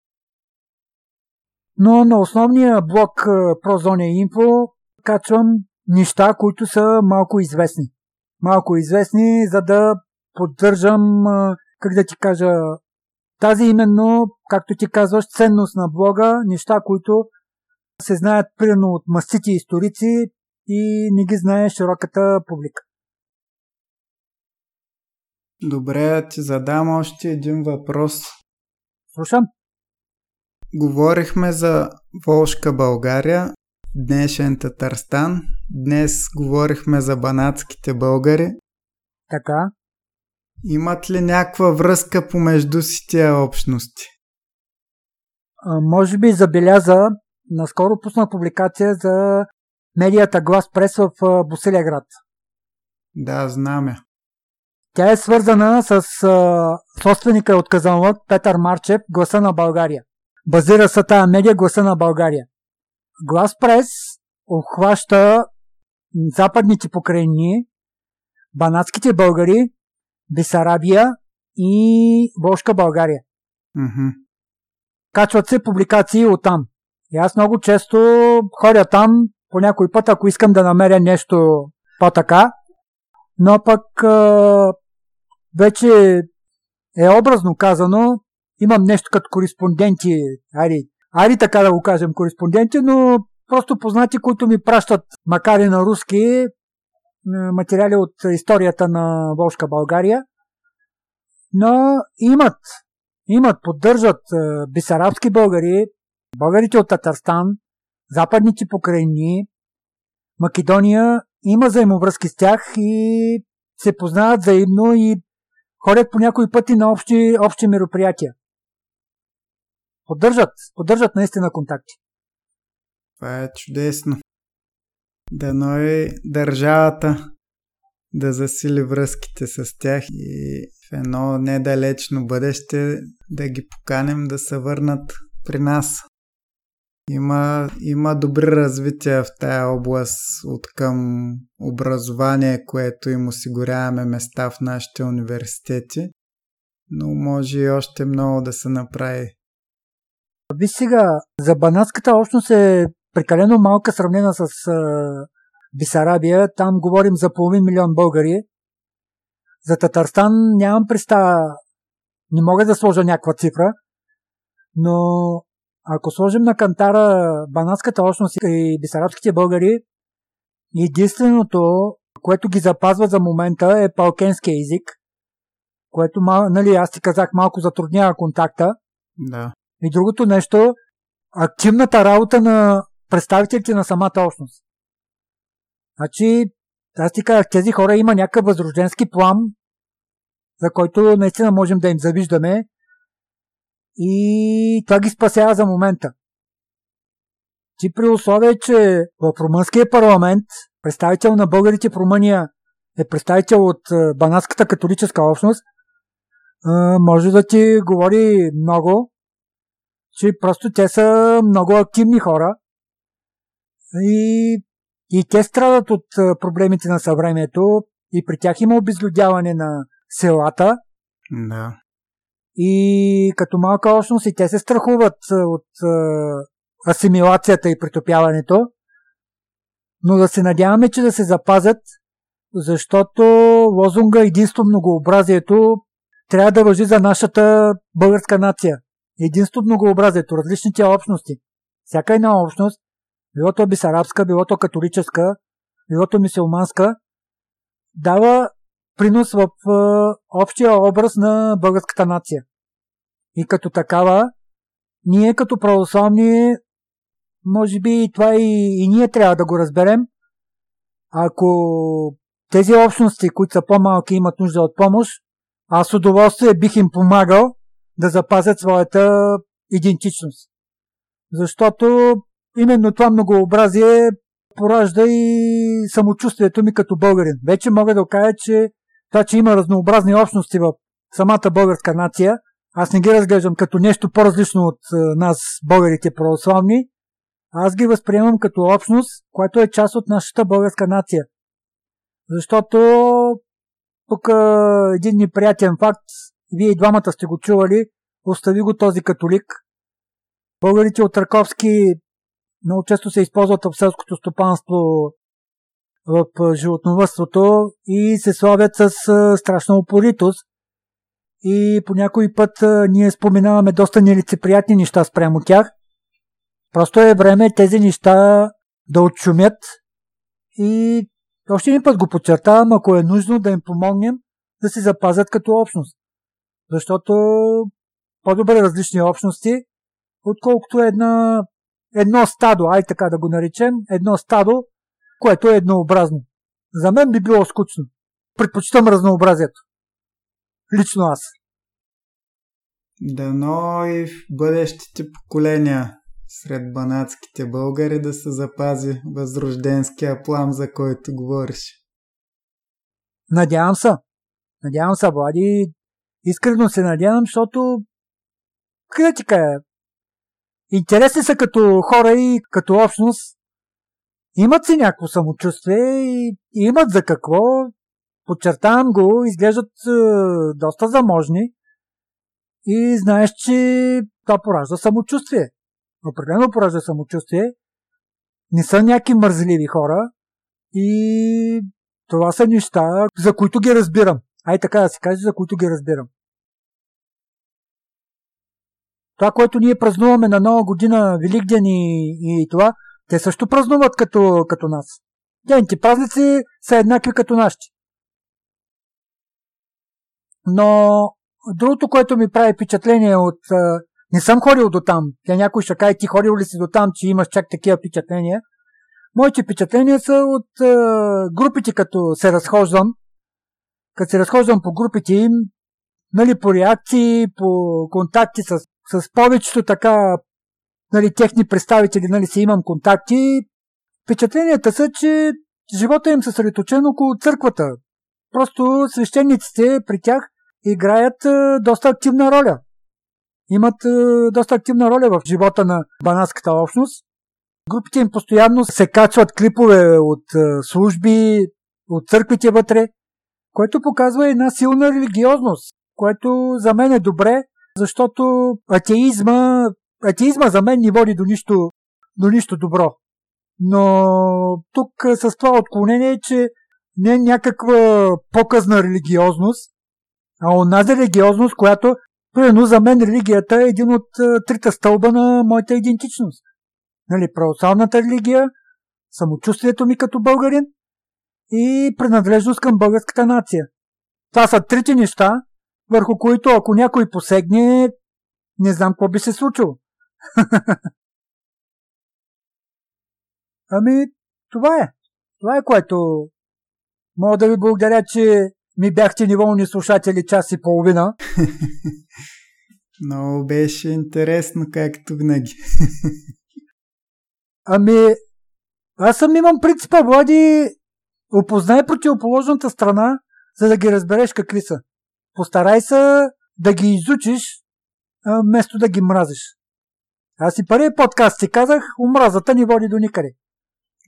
Но на основния блок Прозония Info качвам неща, които са малко известни. Малко известни, за да поддържам, как да ти кажа, тази именно, както ти казваш, ценност на блога, неща, които се знаят примерно от мастити историци и не ги знае широката публика. Добре, ти задам още един въпрос. Слушам. Говорихме за Волшка България, днешен Татарстан. Днес говорихме за банатските българи. Така. Имат ли някаква връзка помежду си тия общности? А, може би забеляза, наскоро пусна публикация за медията Глас Прес в Босилеград. Да, знаме. Тя е свързана с а, собственика от Казанлък Петър Марчев, Гласа на България. Базира се тая медия Гласа на България. Глас Прес обхваща западните покрайни, банатските българи, Бесарабия и Бошка България. Mm-hmm. Качват се публикации от там. И аз много често ходя там по някой път, ако искам да намеря нещо по-така. Но пък а, вече е образно казано, имам нещо като кореспонденти, айде, айде така да го кажем кореспонденти, но просто познати, които ми пращат, макар и на руски, материали от историята на Волшка България. Но имат, имат, поддържат бисарабски българи, българите от Татарстан, западните покрайни, Македония има взаимовръзки с тях и се познават взаимно и ходят по някои пъти на общи, общи мероприятия. Поддържат, поддържат наистина контакти. Това е чудесно. Дано и държавата да засили връзките с тях и в едно недалечно бъдеще да ги поканем да се върнат при нас. Има, има добри развития в тая област от към образование, което им осигуряваме места в нашите университети, но може и още много да се направи. Виж сега, за банатската общност е прекалено малка сравнена с Бисарабия. Там говорим за половин милион българи. За Татарстан нямам представа, не мога да сложа някаква цифра, но ако сложим на кантара банатската общност и бисарабските българи, единственото, което ги запазва за момента е палкенския език, което, нали, аз ти казах, малко затруднява контакта. Да. И другото нещо, активната работа на представителите на самата общност. Значи, аз ти казах, тези хора има някакъв възрожденски план, за който наистина можем да им завиждаме и това ги спасява за момента. Ти при условие, че в румънския парламент представител на българите в Румъния е представител от е, банатската католическа общност, е, може да ти говори много, че просто те са много активни хора и, и те страдат от проблемите на съвремието и при тях има обезлюдяване на селата. Да. И като малка общност и те се страхуват от асимилацията и притопяването. Но да се надяваме, че да се запазят, защото лозунга Единство многообразието трябва да въжи за нашата българска нация. Единство многообразието, различните общности. Всяка една общност, било то бисарабска, било то католическа, било то мисиоманска, дава принос в общия образ на българската нация. И като такава, ние като православни, може би това и, и ние трябва да го разберем. Ако тези общности, които са по-малки, имат нужда от помощ, аз с удоволствие бих им помагал да запазят своята идентичност. Защото именно това многообразие поражда и самочувствието ми като българин. Вече мога да кажа, че това, че има разнообразни общности в самата българска нация, аз не ги разглеждам като нещо по-различно от е, нас, българите православни, аз ги възприемам като общност, която е част от нашата българска нация. Защото тук е, един неприятен факт, вие и двамата сте го чували, остави го този католик. Българите от Раковски много често се използват в селското стопанство в животновътството и се славят с страшна упоритост. И по някой път ние споменаваме доста нелицеприятни неща спрямо тях. Просто е време тези неща да отшумят и още един път го подчертавам, ако е нужно да им помогнем да се запазят като общност. Защото по-добре различни общности, отколкото една, едно стадо, ай така да го наречем, едно стадо, което е еднообразно. За мен би било скучно. Предпочитам разнообразието. Лично аз. Дано и в бъдещите поколения сред банатските българи да се запази възрожденския план, за който говориш. Надявам се. Надявам се, Влади. Искрено се надявам, защото къде ти кажа? Интересни са като хора и като общност. Имат си някакво самочувствие и имат за какво. Подчертавам го, изглеждат е, доста заможни. И знаеш, че това поражда самочувствие. Определено поражда самочувствие. Не са някакви мързливи хора. И това са неща, за които ги разбирам. Ай така да се каже, за които ги разбирам. Това, което ние празнуваме на Нова година, Великден и, и това, те също празнуват като, като нас. Тяните празници са еднакви като нашите. Но другото, което ми прави впечатление от... Не съм ходил до там. Тя някой ще каже, ти ходил ли си до там, че имаш чак такива впечатления. Моите впечатления са от групите, като се разхождам. Като се разхождам по групите им, нали, по реакции, по контакти с, с повечето така нали, техни представители, нали, си имам контакти. Впечатленията са, че живота им съсредоточен около църквата. Просто свещениците при тях играят е, доста активна роля. Имат е, доста активна роля в живота на банатската общност. Групите им постоянно се качват клипове от е, служби, от църквите вътре, което показва една силна религиозност, което за мен е добре, защото атеизма атеизма за мен не води до нищо, до нищо добро. Но тук с това отклонение че не е някаква показна религиозност, а онази религиозност, която, примерно за мен религията е един от трите стълба на моята идентичност. Нали, православната религия, самочувствието ми като българин и принадлежност към българската нация. Това са трите неща, върху които ако някой посегне, не знам какво би се случило. ами, това е. Това е което мога да ви благодаря, че ми бяхте неволни слушатели час и половина. Много беше интересно, както винаги. ами, аз съм имам принципа, Влади, опознай противоположната страна, за да ги разбереш какви са. Постарай се да ги изучиш, вместо да ги мразиш. Аз и първи подкаст си казах, омразата ни води до никъде.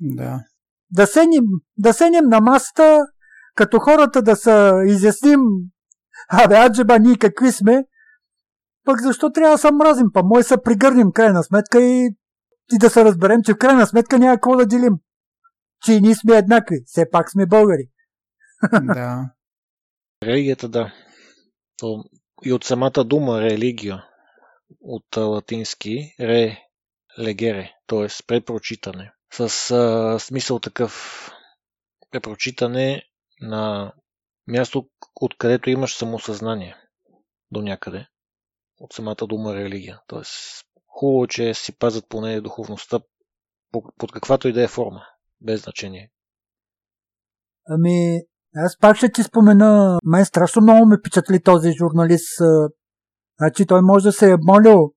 Да. Да сеним, да сеним на масата, като хората да се изясним, абе, аджеба, ние какви сме, пък защо трябва да се мразим? Па мой се пригърнем крайна сметка и, и да се разберем, че в крайна сметка няма какво да делим. Че и ние сме еднакви. Все пак сме българи. Да. Религията, да. То и от самата дума религия, от латински ре легере, т.е. препрочитане. С а, смисъл такъв препрочитане на място, откъдето имаш самосъзнание до някъде. От самата дума религия. Тоест, хубаво, че си пазят поне духовността под каквато и да е форма. Без значение. Ами, аз пак ще ти спомена, мен страшно много ме впечатли този журналист. Значи той може да се е молил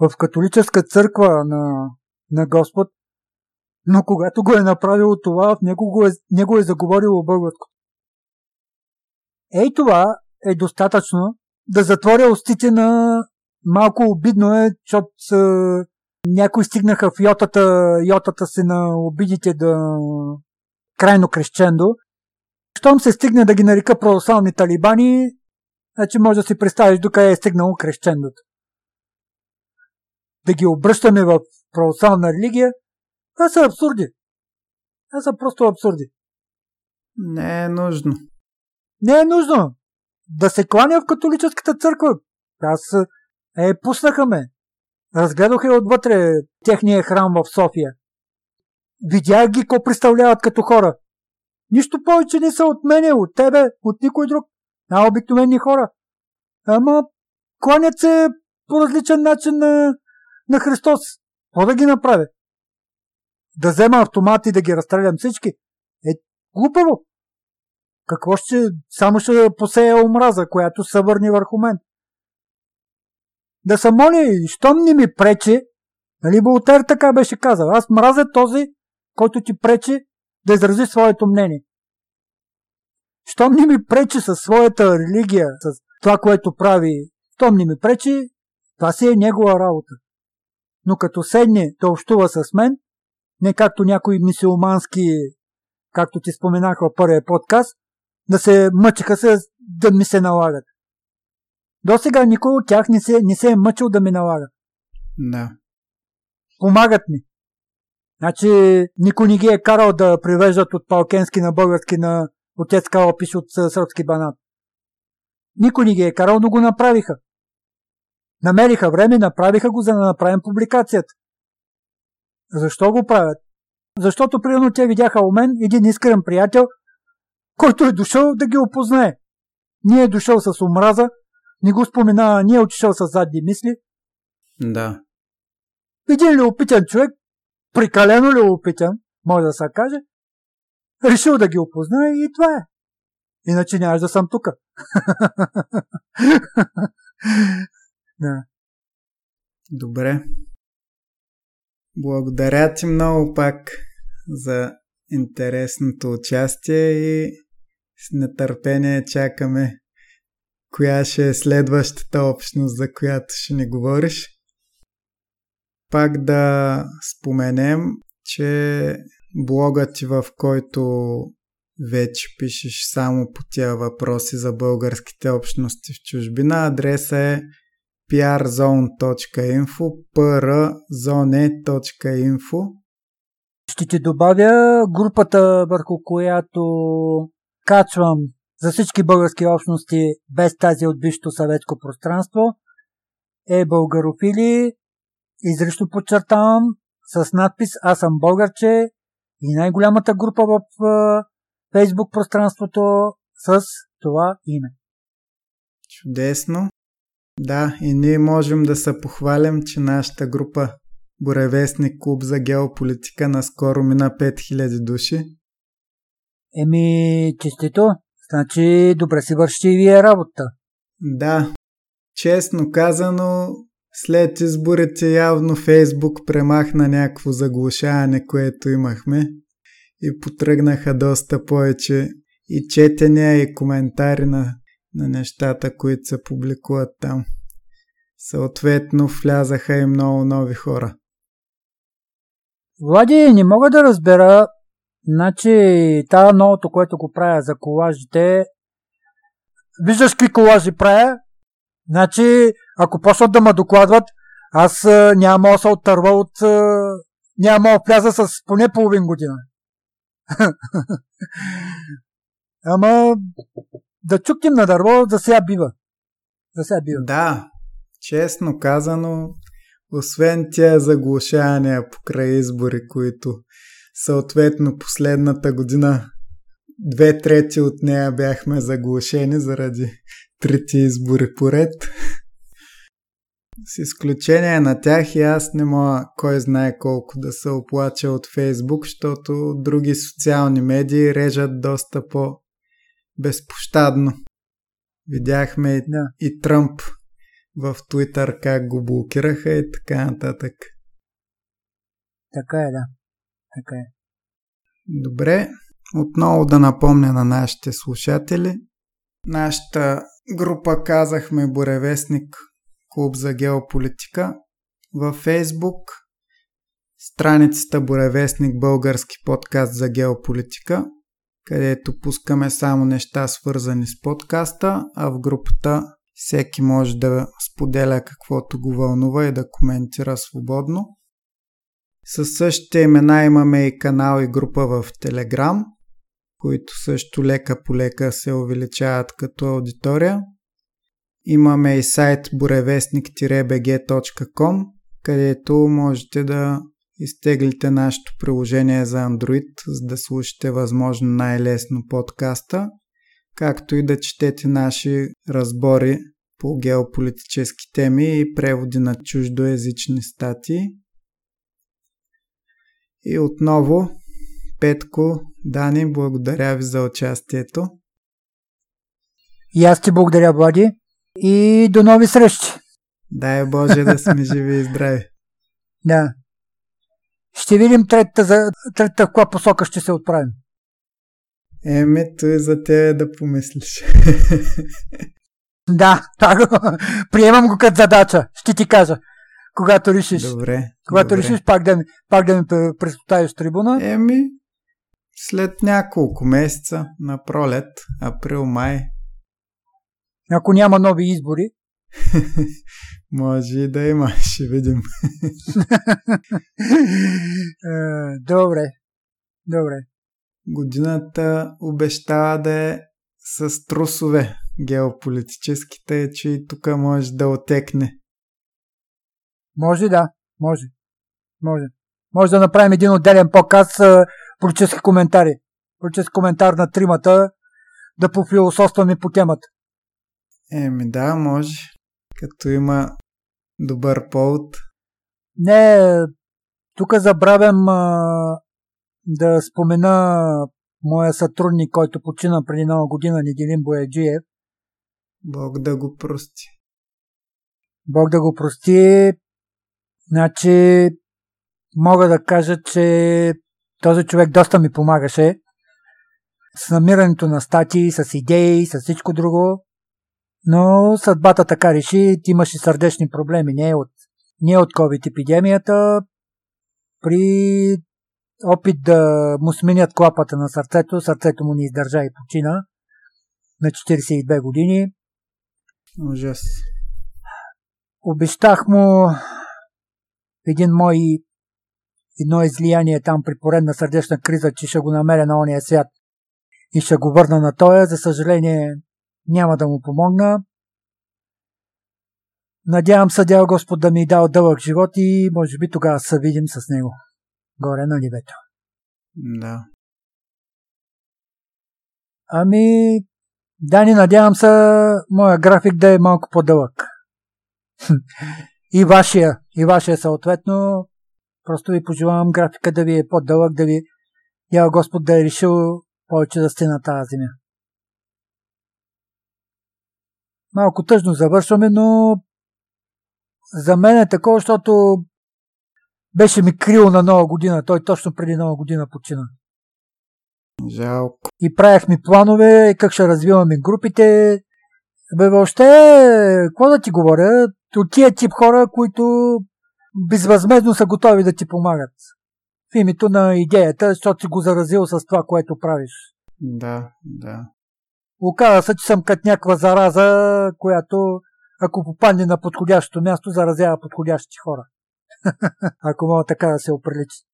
в католическа църква на, на Господ, но когато го е направил това, в него, го е, него е заговорило българско. Ей това е достатъчно да затворя устите на малко обидно е, защото някои стигнаха в йотата, йотата си на обидите да крайно крещендо. Щом се стигне да ги нарека православни талибани, значи може да си представиш докъде е стигнало крещендото. Да ги обръщаме в православна религия, това са абсурди. Това са просто абсурди. Не е нужно. Не е нужно. Да се кланя в католическата църква. Аз е, пуснаха ме. Разгледах и отвътре техния храм в София. Видях ги какво представляват като хора. Нищо повече не са от мене, от тебе, от никой друг. А обикновени хора. Ама кланят се по различен начин на, на Христос. Какво да ги направя? Да взема автомат и да ги разстрелям всички? Е, глупаво. Какво ще... Само ще посея омраза, която се върни върху мен да се моли, щом не ми пречи, нали Болтер така беше казал, аз мразя този, който ти пречи да изрази своето мнение. Щом не ми пречи със своята религия, с това, което прави, щом не ми пречи, това си е негова работа. Но като седне да общува с мен, не както някои мисиомански, както ти споменах в първия подкаст, да се мъчиха се да ми се налагат. До сега никой от тях не се, не се е мъчил да ми налага. Да. Помагат ми. Значи никой не ги е карал да привеждат от палкенски на български на отец пише от сръбски банат. Никой не ги е карал, но го направиха. Намериха време, направиха го, за да направим публикацията. Защо го правят? Защото, примерно, те видяха у мен един искрен приятел, който е дошъл да ги опознае. Ние е дошъл с омраза, не го спомена, не е отишъл с задни мисли. Да. Един опитан човек, прекалено опитан, може да се каже, решил да ги опознае и това е. Иначе нямаш да съм тук. да. Добре. Благодаря ти много пак за интересното участие и с нетърпение чакаме коя ще е следващата общност, за която ще ни говориш. Пак да споменем, че блогът ти, в който вече пишеш само по тия въпроси за българските общности в чужбина, адреса е przone.info przone.info Ще ти добавя групата, върху която качвам за всички български общности без тази от бившето съветско пространство е българофили, изрично подчертавам, с надпис Аз съм българче и най-голямата група в фейсбук пространството с това име. Чудесно. Да, и ние можем да се похвалим, че нашата група Буревестник клуб за геополитика наскоро мина 5000 души. Еми, честито. Значи, добре си върши и вие работа. Да, честно казано, след изборите явно Фейсбук премахна някакво заглушаване, което имахме и потръгнаха доста повече и четения и коментари на, на нещата, които се публикуват там. Съответно влязаха и много нови хора. Влади, не мога да разбера Значи, това новото, което го правя за колажите, виждаш какви колажи правя? Значи, ако почнат да ме докладват, аз няма да се оттърва от... няма да вляза с поне половин година. Ама да чукнем на дърво, за сега бива. За сега бива. Да, честно казано, освен тия заглушавания покрай избори, които съответно последната година две трети от нея бяхме заглушени заради трите избори поред. С изключение на тях и аз не мога кой знае колко да се оплача от Фейсбук, защото други социални медии режат доста по-безпощадно. Видяхме и, да. и Тръмп в Твитър как го блокираха и така нататък. Така е, да. Така е. Добре, отново да напомня на нашите слушатели. Нашата група казахме Боревестник Клуб за геополитика във Фейсбук, страницата Боревестник Български подкаст за геополитика, където пускаме само неща свързани с подкаста, а в групата всеки може да споделя каквото го вълнува и да коментира свободно. Със същите имена имаме и канал и група в Телеграм, които също лека по лека се увеличават като аудитория. Имаме и сайт буревестник-bg.com, където можете да изтеглите нашето приложение за Android, за да слушате възможно най-лесно подкаста, както и да четете наши разбори по геополитически теми и преводи на чуждоязични статии. И отново, Петко, Дани, благодаря ви за участието. И аз ти благодаря, Влади. И до нови срещи. Дай Боже да сме живи и здрави. Да. Ще видим третата, за, третата в каква посока ще се отправим. Еми, той за тебе да помислиш. да, так, приемам го като задача. Ще ти кажа. Когато решиш. Добре. Когато добре. решиш пак да ми, пак да ми представиш трибуна. Еми, след няколко месеца, на пролет, април-май. Ако няма нови избори. Може и да има, ще видим. Е, добре. Добре. Годината обещава да е с трусове геополитическите, че и тук може да отекне. Може да, може. Може. Може да направим един отделен показ с политически коментари. Политически коментар на тримата да пофилософстваме по темата. Еми да, може. Като има добър повод. Не, тук забравям а, да спомена моя сътрудник, който почина преди нова година, Нигелин Бояджиев. Бог да го прости. Бог да го прости. Значи, мога да кажа, че този човек доста ми помагаше с намирането на статии, с идеи, с всичко друго. Но съдбата така реши, ти имаш и сърдечни проблеми, не от, не от COVID-епидемията. При опит да му сменят клапата на сърцето, сърцето му не издържа и почина на 42 години. Ужас. Обещах му един мой едно излияние там при поредна сърдечна криза, че ще го намеря на ония свят и ще го върна на тоя. За съжаление, няма да му помогна. Надявам се, дял Господ да ми е дал дълъг живот и може би тогава се видим с него. Горе на небето. Да. Ами, Дани, надявам се, моя график да е малко по-дълъг. и вашия, и вашия съответно. Просто ви пожелавам графика да ви е по-дълъг, да ви я Господ да е решил повече да сте на тази земя. Малко тъжно завършваме, но за мен е такова, защото беше ми крил на нова година. Той точно преди нова година почина. Жалко. И правяхме планове, как ще развиваме групите. Бе, въобще, какво да ти говоря? От тия тип хора, които безвъзмезно са готови да ти помагат. В името на идеята, защото си го заразил с това, което правиш. Да, да. Оказва се, че съм като някаква зараза, която ако попадне на подходящото място, заразява подходящи хора. ако мога така да се оприличи.